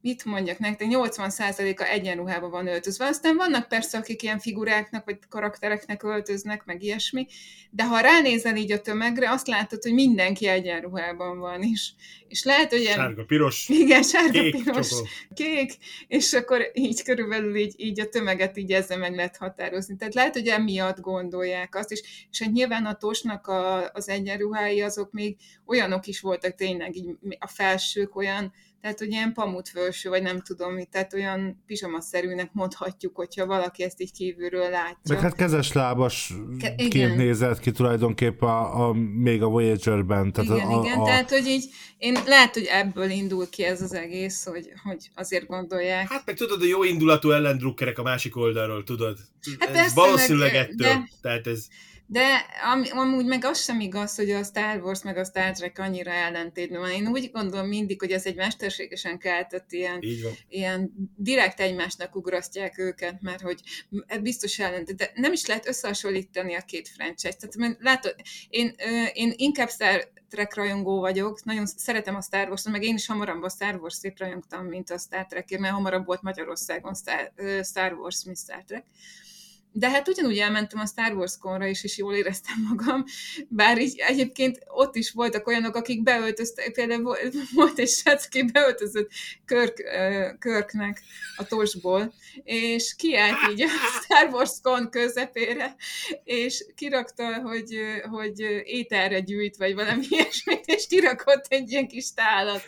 mit mondjak nektek, 80%-a egyenruhában van öltözve. Aztán vannak persze, akik ilyen figuráknak vagy karaktereknek öltöznek, meg ilyesmi, de ha ránézel így a tömegre, azt látod, hogy mindenki egyenruhában van is. És lehet, hogy... Sárga, piros. Igen, sárga, kék, piros, csokol. kék, és akkor így körülbelül így, így a tömeget így ezzel meg lehet határozni. Tehát lehet, hogy emiatt gondolják azt, és, és hát nyilván a tosnak a, az egyenruhái azok még olyanok is voltak tényleg, így a felsők olyan tehát hogy ilyen pamutfölső, vagy nem tudom mit, tehát olyan pizsamaszerűnek mondhatjuk, hogyha valaki ezt így kívülről látja. Meg hát kezeslábas Ke- ként nézett ki tulajdonképpen a, a, még a Voyager-ben. Tehát igen, a, igen, a... tehát hogy így én lehet, hogy ebből indul ki ez az egész, hogy, hogy azért gondolják. Hát meg tudod, a jó indulatú ellendrukkerek a másik oldalról, tudod? Hát ez persze, valószínűleg meg, ettől. De... Tehát ez... De am, amúgy meg az sem igaz, hogy a Star Wars meg a Star Trek annyira ellentétben van. Én úgy gondolom mindig, hogy ez egy mesterségesen keltett ilyen, ilyen direkt egymásnak ugrasztják őket, mert hogy biztos ellentét. De nem is lehet összehasonlítani a két franchise. Tehát látod, én, én inkább Star Trek rajongó vagyok, nagyon szeretem a Star Wars-t, meg én is hamarabb a Star Wars-ét rajongtam, mint a Star Trek, mert hamarabb volt Magyarországon Star, Star Wars, mint Star Trek. De hát ugyanúgy elmentem a Star Wars konra is, és jól éreztem magam, bár így egyébként ott is voltak olyanok, akik beöltöztek, például volt egy srác, aki beöltözött Körk, Körknek a tosból, és kiállt így a <laughs> Star Wars kon közepére, és kirakta, hogy, hogy ételre gyűjt, vagy valami <laughs> ilyesmit, és kirakott egy ilyen kis tálat.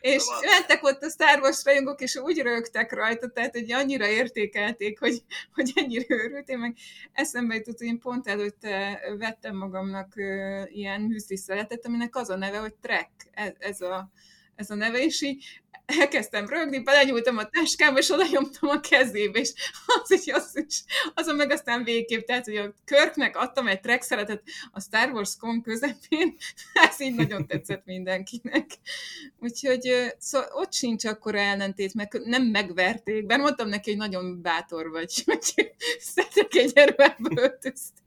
És mentek ott a Star Wars rajongók, és úgy rögtek rajta, tehát hogy annyira értékelték, hogy, hogy ennyire őrült, én meg eszembe jutott, hogy én pont előtte vettem magamnak ilyen műzli szeletet, aminek az a neve, hogy Trek, ez, ez a, ez a neve, és így elkezdtem rögni, belenyúltam a táskába, és oda nyomtam a kezébe, és az is, az is, azon meg aztán végképp, tehát, hogy a Körknek adtam egy track szeretet a Star Wars Con közepén, <laughs> ez így nagyon tetszett mindenkinek. Úgyhogy szóval ott sincs akkor ellentét, meg nem megverték, bár mondtam neki, hogy nagyon bátor vagy, <laughs> hogy szeretek egy erőbe öltöztél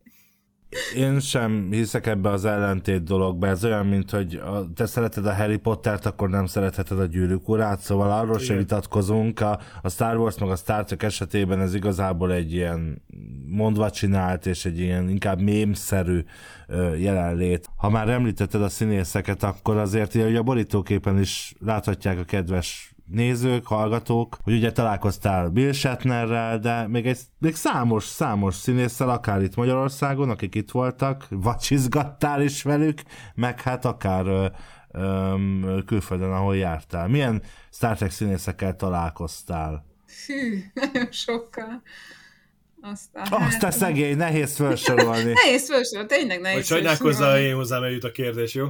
én sem hiszek ebbe az ellentét dologba. Ez olyan, mint hogy a, te szereted a Harry Pottert, akkor nem szeretheted a gyűrűk urát, szóval arról sem vitatkozunk. A, a Star Wars meg a Star Trek esetében ez igazából egy ilyen mondva csinált, és egy ilyen inkább mémszerű jelenlét. Ha már említetted a színészeket, akkor azért hogy a borítóképen is láthatják a kedves nézők, hallgatók, hogy ugye találkoztál Bill Shatnerrel, de még, egy, még számos, számos színésszel, akár itt Magyarországon, akik itt voltak, vacsizgattál is velük, meg hát akár ö, ö, külföldön, ahol jártál. Milyen Star Trek színészekkel találkoztál? Hű, <laughs> nagyon sokkal. Aztán, Azt a szegény, nehéz felsorolni. <laughs> nehéz felsorolni, tényleg nehéz Hogy sajnálkozzál, én hozzám eljut a kérdés, jó?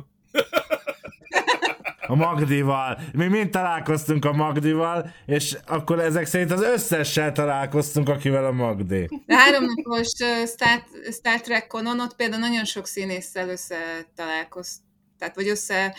A Magdival. Mi mind találkoztunk a Magdival, és akkor ezek szerint az összessel találkoztunk, akivel a Magdi. De háromnapos Star, Star Trek konon ott például nagyon sok színésszel össze találkoztunk. Tehát, vagy össze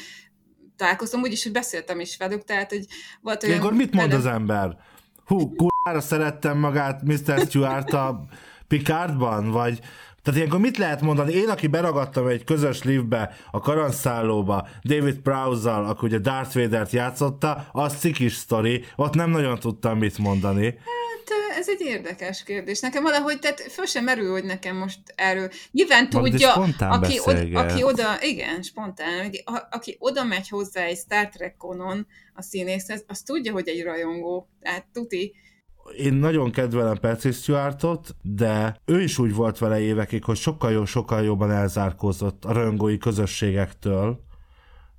találkoztam, úgyis, hogy beszéltem is velük, tehát, hogy volt olyan... Ilyenkor mit mond az ember? Hú, kurvára szerettem magát Mr. Stewart a Picardban, vagy tehát ilyenkor mit lehet mondani? Én, aki beragadtam egy közös liftbe, a karanszállóba, David Prowse-zal, aki ugye Darth Vader-t játszotta, az cikis sztori, ott nem nagyon tudtam mit mondani. Hát ez egy érdekes kérdés. Nekem valahogy, tehát föl sem merül, hogy nekem most erről. Nyilván tudja, aki oda, beszélget. aki oda, igen, spontán, a- aki oda megy hozzá egy Star Trek konon a színészhez, az tudja, hogy egy rajongó. Tehát tuti. Én nagyon kedvelem Patrick Stewartot, de ő is úgy volt vele évekig, hogy sokkal, jó, sokkal jobban elzárkózott a rajongói közösségektől,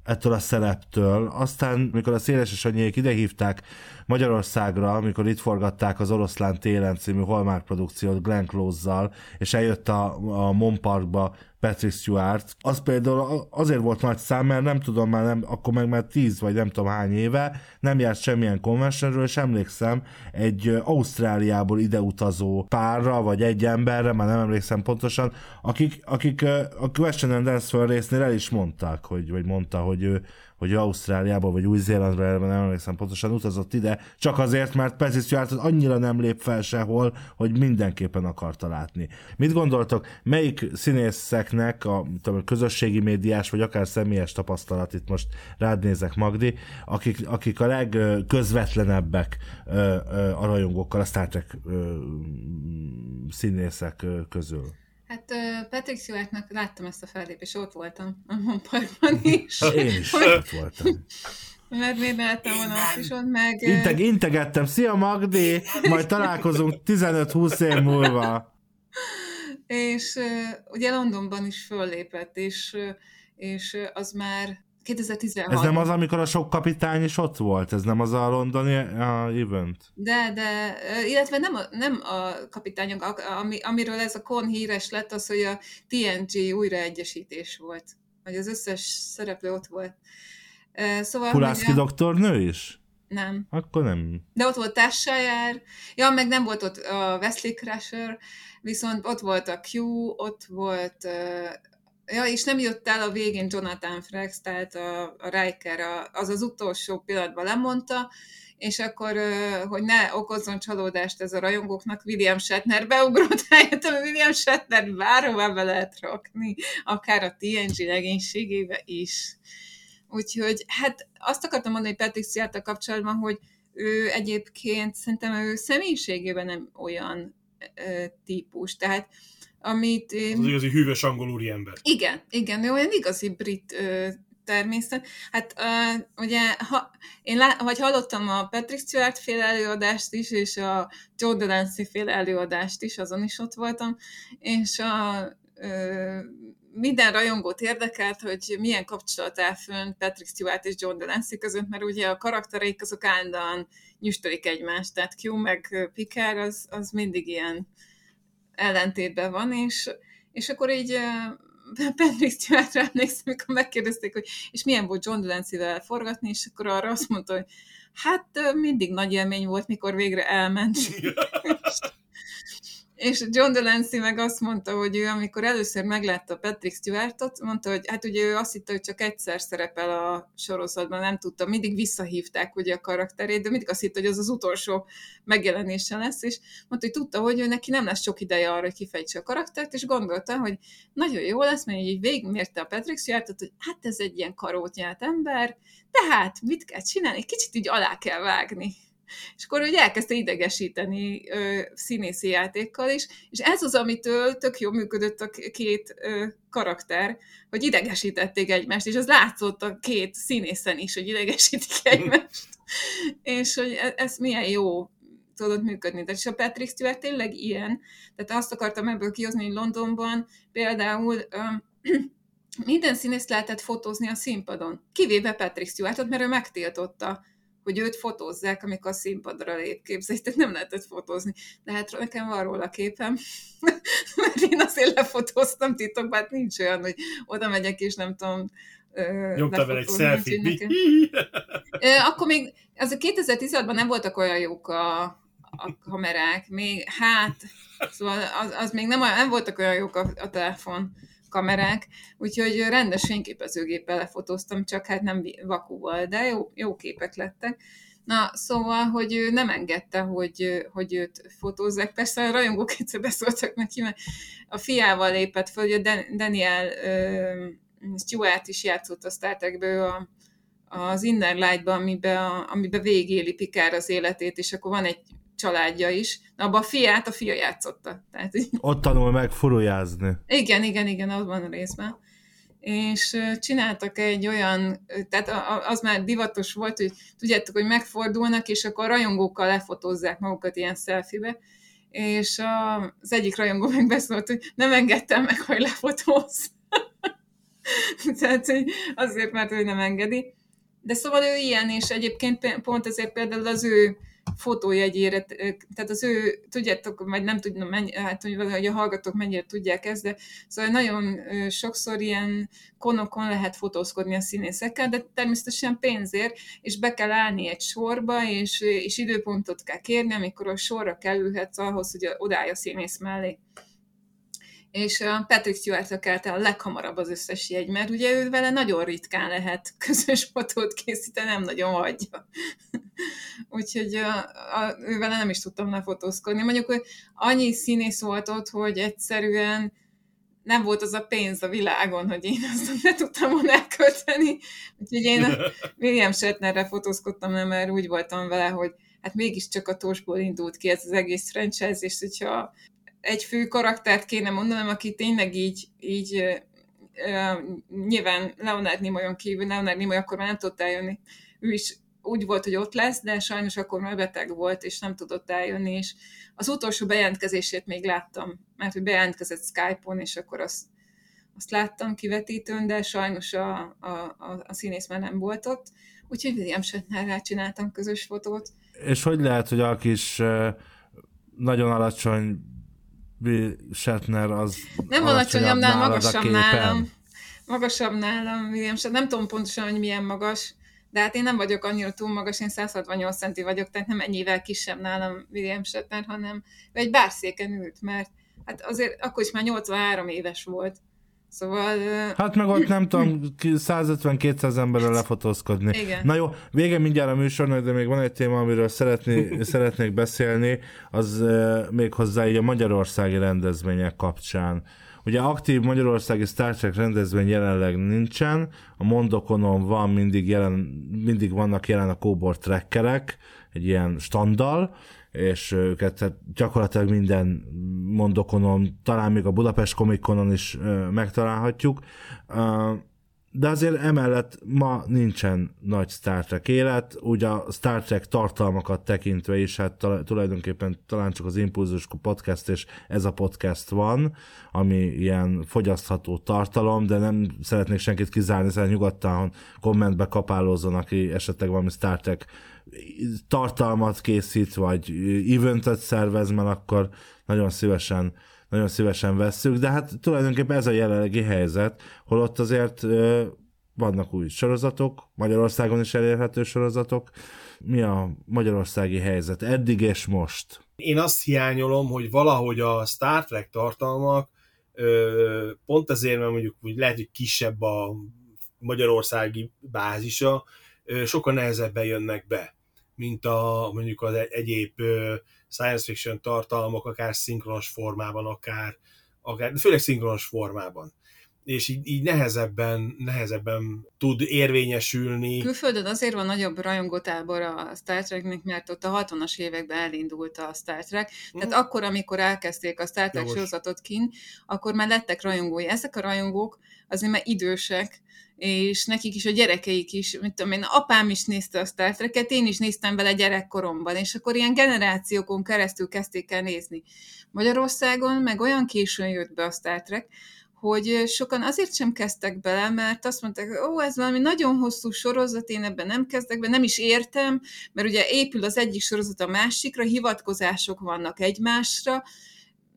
ettől a szereptől. Aztán, mikor a Széles és Anyék idehívták Magyarországra, amikor itt forgatták az Oroszlán télen című Hallmark produkciót Glenn Close-zal, és eljött a, a Mon Parkba Patrick Stewart, az például azért volt nagy szám, mert nem tudom már, nem, akkor meg már tíz vagy nem tudom hány éve, nem járt semmilyen konventionről, és emlékszem, egy Ausztráliából ide utazó párra, vagy egy emberre, már nem emlékszem pontosan, akik, akik a Question and Answer résznél el is mondták, hogy, vagy mondta, hogy ő, hogy ő Ausztráliából, vagy Új-Zélandra, nem emlékszem pontosan, utazott ide, csak azért, mert Patrick Stewart annyira nem lép fel sehol, hogy mindenképpen akarta látni. Mit gondoltok, melyik színészeknek a, tudom, közösségi médiás, vagy akár személyes tapasztalat, itt most rád nézek Magdi, akik, akik a legközvetlenebbek a rajongókkal, a Star Trek színészek közül? Hát Patrick Stewartnak láttam ezt a fellépést, ott voltam a Mon Parkban is. <laughs> Én is ott voltam. Mert miért láttam volna azt is ott, meg... Integ, integettem, szia Magdi, majd találkozunk 15-20 év múlva. és ugye Londonban is föllépett, és, és az már 2016. Ez nem az, amikor a sok kapitány is ott volt? Ez nem az a londoni a event? De, de, illetve nem a, nem a kapitányok, ami, amiről ez a kon híres lett, az, hogy a TNG újraegyesítés volt. Hogy az összes szereplő ott volt. Szóval, Pulászki hogy a- doktornő is? Nem. Akkor nem. De ott volt Tassájár, ja, meg nem volt ott a Wesley Crusher, viszont ott volt a Q, ott volt, ja, és nem jött el a végén Jonathan Frakes, tehát a, a Riker, a, az az utolsó pillanatban lemondta, és akkor, hogy ne okozzon csalódást ez a rajongóknak, William Shatner beugrott <laughs> hogy William Shatner bárhová be lehet rakni, akár a TNG legénységébe is. Úgyhogy hát azt akartam mondani Patrick Stewart kapcsolatban, hogy ő egyébként szerintem ő személyiségében nem olyan ö, típus. Tehát amit... Az igazi hűvös angol úriember. Igen, igen, ő olyan igazi brit ö, természet. Hát uh, ugye, ha, én lá, vagy hallottam a Patrick Stewart féle előadást is, és a Joe Delancey féle előadást is, azon is ott voltam, és a, ö, minden rajongót érdekelt, hogy milyen kapcsolat áll fönn Patrick Stewart és John Delancey között, mert ugye a karaktereik azok állandóan nyüstölik egymást, tehát Q meg Picard az, az mindig ilyen ellentétben van, és, és akkor így <laughs> Patrick Stewartra emlékszem, amikor megkérdezték, hogy és milyen volt John Delancey-vel forgatni, és akkor arra azt mondta, hogy hát mindig nagy élmény volt, mikor végre elment. <laughs> <laughs> És John Delancey meg azt mondta, hogy ő amikor először meglátta Patrick Stewartot, mondta, hogy hát ugye ő azt hitte, hogy csak egyszer szerepel a sorozatban, nem tudta, mindig visszahívták ugye a karakterét, de mindig azt hitte, hogy az az utolsó megjelenése lesz, és mondta, hogy tudta, hogy ő neki nem lesz sok ideje arra, hogy kifejtse a karaktert, és gondolta, hogy nagyon jó lesz, mert így végigmérte a Patrick Stewartot, hogy hát ez egy ilyen karótnyát ember, tehát mit kell csinálni? Kicsit így alá kell vágni. És akkor ugye elkezdte idegesíteni ö, színészi játékkal is, és ez az, amitől tök jó működött a két ö, karakter, hogy idegesítették egymást, és az látszott a két színészen is, hogy idegesítik egymást, és hogy e- ez milyen jó tudott működni. Tehát és a Patrick Stewart tényleg ilyen, tehát azt akartam ebből kihozni, hogy Londonban például ö, <clears throat> minden színészt lehetett fotózni a színpadon, kivéve Patrick Stewartot, mert ő megtiltotta hogy őt fotózzák, amikor a színpadra lép, képzeljétek, tehát nem lehetett fotózni. De hát nekem van róla képem, <laughs> mert én azért lefotóztam titokban, hát nincs olyan, hogy oda megyek, és nem tudom, Nyomta vele egy selfie Akkor még, az 2016-ban nem voltak olyan jók a, a kamerák, még, hát, szóval az, az még nem, nem voltak olyan jók a, a telefon kamerák, úgyhogy rendes fényképezőgéppel lefotóztam, csak hát nem vakúval, de jó, jó képek lettek. Na, szóval, hogy ő nem engedte, hogy, hogy őt fotózzák. Persze a rajongók egyszer beszóltak neki, mert a fiával lépett föl, hogy a Daniel uh, Stewart is játszott a Star Trekből a, az Inner Light-ban, amiben, a, amiben végéli Pikár az életét, és akkor van egy családja is. Na, abban a fiát a fia játszotta. Tehát, Ott tanul meg furujázni. Igen, igen, igen, az van részben és csináltak egy olyan, tehát az már divatos volt, hogy tudjátok, hogy megfordulnak, és akkor a rajongókkal lefotózzák magukat ilyen szelfibe, és az egyik rajongó <laughs> megbeszólt, hogy nem engedtem meg, hogy lefotózz. <laughs> tehát hogy azért, mert ő nem engedi. De szóval ő ilyen, és egyébként pont ezért például az ő fotójegyére, tehát az ő, tudjátok, vagy nem tudom, mennyi, hát hogy, a hallgatók mennyire tudják ezt, de szóval nagyon sokszor ilyen konokon lehet fotózkodni a színészekkel, de természetesen pénzért, és be kell állni egy sorba, és, és időpontot kell kérni, amikor a sorra kerülhetsz ahhoz, hogy odállj a színész mellé és a Patrick Stewart kelte a leghamarabb az összes jegy, mert ugye ő vele nagyon ritkán lehet <laughs> közös fotót készíteni, nem nagyon hagyja. <laughs> Úgyhogy a, a, ő vele nem is tudtam lefotózkodni. Mondjuk, hogy annyi színész volt ott, hogy egyszerűen nem volt az a pénz a világon, hogy én azt ne tudtam volna elkölteni. Úgyhogy én a <laughs> William Shatnerre fotózkodtam, nem, mert úgy voltam vele, hogy hát mégiscsak a tosból indult ki ez az egész franchise, és hogyha egy fő karaktert kéne mondanom, aki tényleg így, így uh, nyilván Leonard Nimoyon kívül, Leonard Nimoy akkor már nem tudott eljönni. Ő is úgy volt, hogy ott lesz, de sajnos akkor már beteg volt, és nem tudott eljönni, és az utolsó bejelentkezését még láttam, mert hogy bejelentkezett Skype-on, és akkor azt, azt láttam kivetítőn, de sajnos a, a, a, a színész már nem volt ott, úgyhogy William Shatnerrel csináltam közös fotót. És hogy lehet, hogy a kis nagyon alacsony Shatner az Nem alacsonyabb nálam, magasabb nálam. Magasabb nálam, William Shatner. Nem tudom pontosan, hogy milyen magas, de hát én nem vagyok annyira túl magas, én 168 centi vagyok, tehát nem ennyivel kisebb nálam William Shatner, hanem egy bárszéken ült, mert hát azért akkor is már 83 éves volt. Szóval... Hát meg ott nem tudom, 150-200 emberrel lefotózkodni. Igen. Na jó, vége mindjárt a műsornak, de még van egy téma, amiről szeretné, <laughs> szeretnék beszélni, az még hozzá így a magyarországi rendezvények kapcsán. Ugye aktív magyarországi Star Trek rendezvény jelenleg nincsen, a Mondokonon van mindig, jelen, mindig vannak jelen a kóbor trekkerek, egy ilyen standal, és őket gyakorlatilag minden mondokonon, talán még a Budapest Comic-Conon is megtalálhatjuk. De azért emellett ma nincsen nagy Star Trek élet, ugye a Star Trek tartalmakat tekintve is, hát tulajdonképpen talán csak az Impulzus podcast és ez a podcast van, ami ilyen fogyasztható tartalom, de nem szeretnék senkit kizárni, szóval nyugodtan kommentbe kapálózzon, aki esetleg valami Star Trek tartalmat készít, vagy eventet szervez, mert akkor nagyon szívesen nagyon szívesen vesszük, de hát tulajdonképpen ez a jelenlegi helyzet, holott azért vannak új sorozatok, Magyarországon is elérhető sorozatok. Mi a magyarországi helyzet eddig és most? Én azt hiányolom, hogy valahogy a Star Trek tartalmak pont azért, mert mondjuk hogy lehet, hogy kisebb a magyarországi bázisa, sokkal nehezebben jönnek be mint a mondjuk az egyéb science fiction tartalmak, akár szinkronos formában, akár, akár főleg szinkronos formában és így, így nehezebben, nehezebben tud érvényesülni. Külföldön azért van nagyobb rajongótábor a Star Treknek, mert ott a 60-as években elindult a Star Trek. Tehát mm. akkor, amikor elkezdték a Star Trek sorozatot kin, akkor már lettek rajongói. Ezek a rajongók azért már idősek, és nekik is a gyerekeik is, mit tudom én, apám is nézte a Star Trek-et, én is néztem vele gyerekkoromban, és akkor ilyen generációkon keresztül kezdték el nézni. Magyarországon meg olyan későn jött be a Star Trek, hogy sokan azért sem kezdtek bele, mert azt mondták, ó, ez valami nagyon hosszú sorozat, én ebben nem kezdek be, nem is értem, mert ugye épül az egyik sorozat a másikra, hivatkozások vannak egymásra,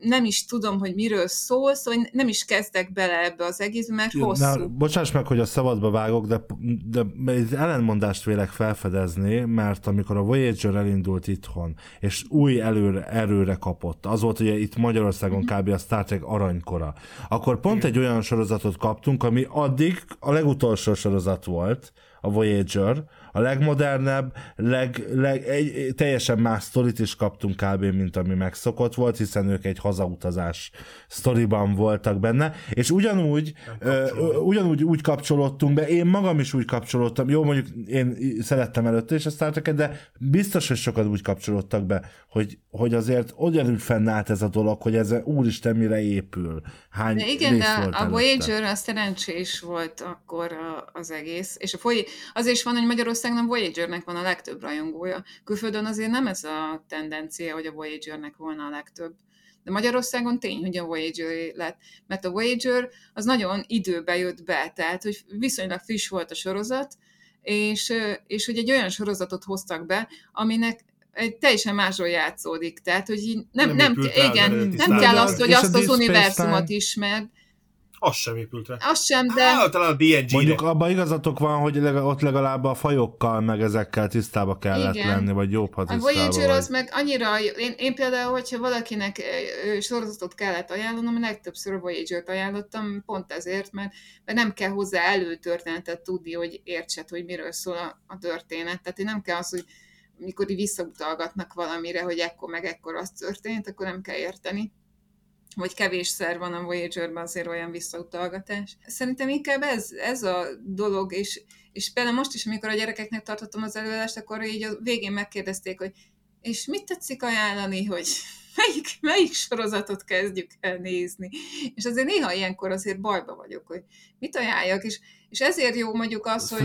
nem is tudom, hogy miről szól, szóval nem is kezdek bele ebbe az egészbe, mert hosszú. Na, bocsáss meg, hogy a szabadba vágok, de, de egy ellenmondást vélek felfedezni, mert amikor a Voyager elindult itthon, és új előre, erőre kapott, az volt ugye itt Magyarországon mm-hmm. kb. a Star Trek aranykora, akkor pont egy olyan sorozatot kaptunk, ami addig a legutolsó sorozat volt, a Voyager, a legmodernebb, leg, leg, egy, teljesen más sztorit is kaptunk kb. mint ami megszokott volt, hiszen ők egy hazautazás sztoriban voltak benne, és ugyanúgy, ö, ugyanúgy úgy kapcsolódtunk be, én magam is úgy kapcsolódtam, jó mondjuk én szerettem előtte is a Star Trek-et, de biztos, hogy sokan úgy kapcsolódtak be, hogy, hogy azért ugyanúgy fennállt ez a dolog, hogy ez úristen mire épül, hány De igen, rész de volt a előtte. Voyager az szerencsés volt akkor a- az egész, és a foly... azért is van, hogy Magyarországon a Voyagernek van a legtöbb rajongója. Külföldön azért nem ez a tendencia, hogy a Voyagernek volna a legtöbb. De Magyarországon tény, hogy a Voyager lett, mert a Voyager az nagyon időbe jött be, tehát hogy viszonylag friss volt a sorozat, és, és hogy egy olyan sorozatot hoztak be, aminek egy teljesen másról játszódik. Tehát, hogy így nem, Nem nem, igen, nem kell azt, hogy azt az univerzumot ismerd. Az sem épült rá. Az sem, de... Ah, talán a DNG-re. Mondjuk abban igazatok van, hogy ott legalább a fajokkal, meg ezekkel tisztába kellett Igen. lenni, vagy jobb, ha A tisztába Voyager vagy. az meg annyira, én, én például, hogyha valakinek sorozatot kellett ajánlanom, legtöbbször a Voyager-t ajánlottam, pont ezért, mert, mert nem kell hozzá előtörténetet tudni, hogy értsed, hogy miről szól a, a történet. Tehát én nem kell az, hogy mikor így visszautalgatnak valamire, hogy ekkor meg ekkor az történt, akkor nem kell érteni. Vagy kevésszer van a Voyager-ben azért olyan visszautalgatás. Szerintem inkább ez, ez a dolog, és, és például most is, amikor a gyerekeknek tartottam az előadást, akkor így a végén megkérdezték, hogy és mit tetszik ajánlani, hogy <laughs> melyik, melyik sorozatot kezdjük el nézni. És azért néha ilyenkor azért bajba vagyok, hogy mit ajánljak, és, és ezért jó mondjuk az, hogy...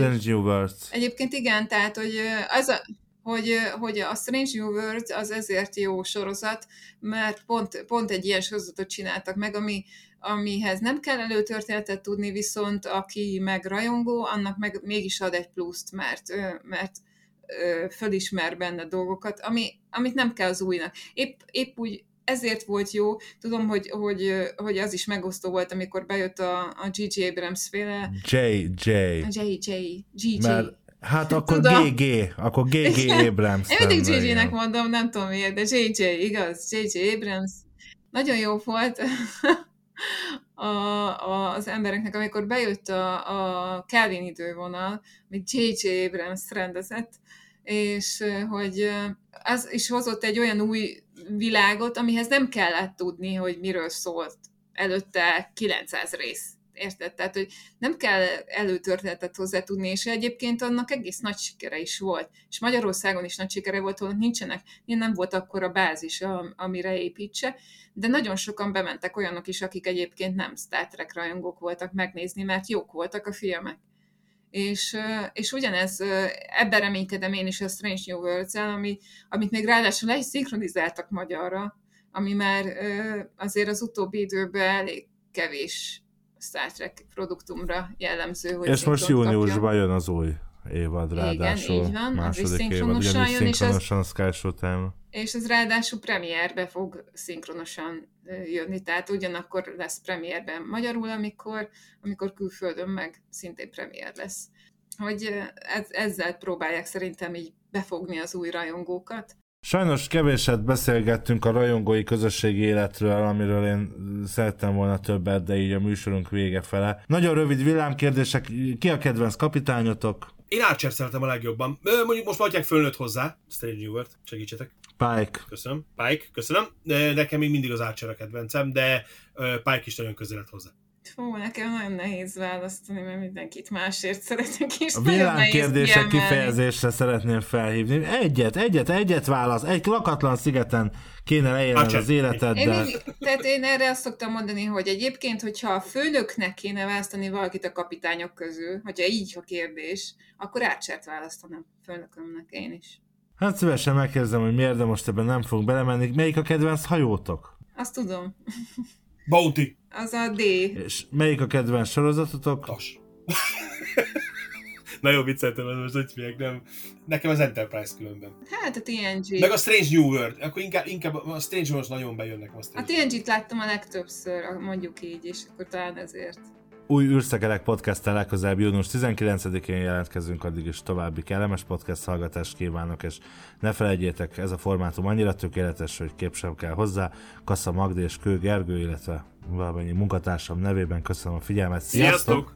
Egyébként igen, tehát, hogy az a, hogy, hogy a Strange New World az ezért jó sorozat, mert pont, pont egy ilyen sorozatot csináltak meg, ami, amihez nem kell előtörténetet tudni, viszont aki meg rajongó, annak meg mégis ad egy pluszt, mert, mert fölismer benne dolgokat, ami, amit nem kell az újnak. Épp, épp úgy ezért volt jó, tudom, hogy, hogy, hogy az is megosztó volt, amikor bejött a, a G.G. Abrams féle JJ. J.J. G.J. Mert hát akkor Tudom. GG, akkor GG. Abrams. Én mindig JJ-nek mondom, nem tudom miért, de JJ, igaz, JJ Abrams. Nagyon jó volt <laughs> a, a, az embereknek, amikor bejött a, a Kelvin idővonal, amit JJ Abrams rendezett, és hogy az is hozott egy olyan új világot, amihez nem kellett tudni, hogy miről szólt előtte 900 rész. Érted? Tehát, hogy nem kell előtörténetet hozzá tudni, és egyébként annak egész nagy sikere is volt. És Magyarországon is nagy sikere volt, hogy nincsenek, nem volt akkor a bázis, am- amire építse, de nagyon sokan bementek olyanok is, akik egyébként nem Star Trek rajongók voltak megnézni, mert jók voltak a filmek. És, és ugyanez, ebben reménykedem én is a Strange New worlds ami, amit még ráadásul le is szinkronizáltak magyarra, ami már azért az utóbbi időben elég kevés Star Trek produktumra jellemző, hogy És most kapjon. júniusban jön az új évad, Igen, ráadásul. így van, második évad, szinkronosan ugyanis jön, és az- szinkronosan Showtime. És ez ráadásul premierbe fog szinkronosan jönni, tehát ugyanakkor lesz premierben magyarul, amikor, amikor külföldön meg szintén premier lesz. Hogy ez, ezzel próbálják szerintem így befogni az új rajongókat. Sajnos kevéset beszélgettünk a rajongói közösségi életről, amiről én szerettem volna többet, de így a műsorunk vége fele. Nagyon rövid villámkérdések. Ki a kedvenc kapitányotok? Én Archer szeretem a legjobban. Ö, Mondjuk most adják fölnőtt hozzá. Strange New World. Segítsetek. Pike. Köszönöm. Pike, köszönöm. Nekem még mindig az Archer a kedvencem, de Pike is nagyon közel lett hozzá. Fú, nekem nagyon nehéz választani, mert mindenkit másért szeretek, és A kiemelni. kifejezésre szeretném felhívni. Egyet, egyet, egyet válasz. Egy lakatlan szigeten kéne leélned az életeddel. Én tehát én erre azt szoktam mondani, hogy egyébként, hogyha a főnöknek kéne választani valakit a kapitányok közül, hogyha így a kérdés, akkor Archert választanám főnökömnek én is. Hát szívesen megkérdezem, hogy miért, de most ebben nem fogunk belemenni. Melyik a kedvenc hajótok? Azt tudom. Bounty. Az a D. És melyik a kedvenc sorozatotok? Tas. <laughs> Nagyon vicceltem, ez most hogy figyelj, nem. Nekem az Enterprise különben. Hát a TNG. Meg a Strange New World. Akkor inkább, inkább a Strange World nagyon bejön nekem a A. TNG-t láttam a legtöbbször, mondjuk így, és akkor talán ezért. Új űrszekerek podcasttel legközelebb június 19-én jelentkezünk, addig is további kellemes podcast hallgatást kívánok, és ne felejtjétek, ez a formátum annyira tökéletes, hogy kép sem kell hozzá. Kassa Magdi és Kő Gergő, illetve valamennyi munkatársam nevében köszönöm a figyelmet. Sziasztok! Sziasztok!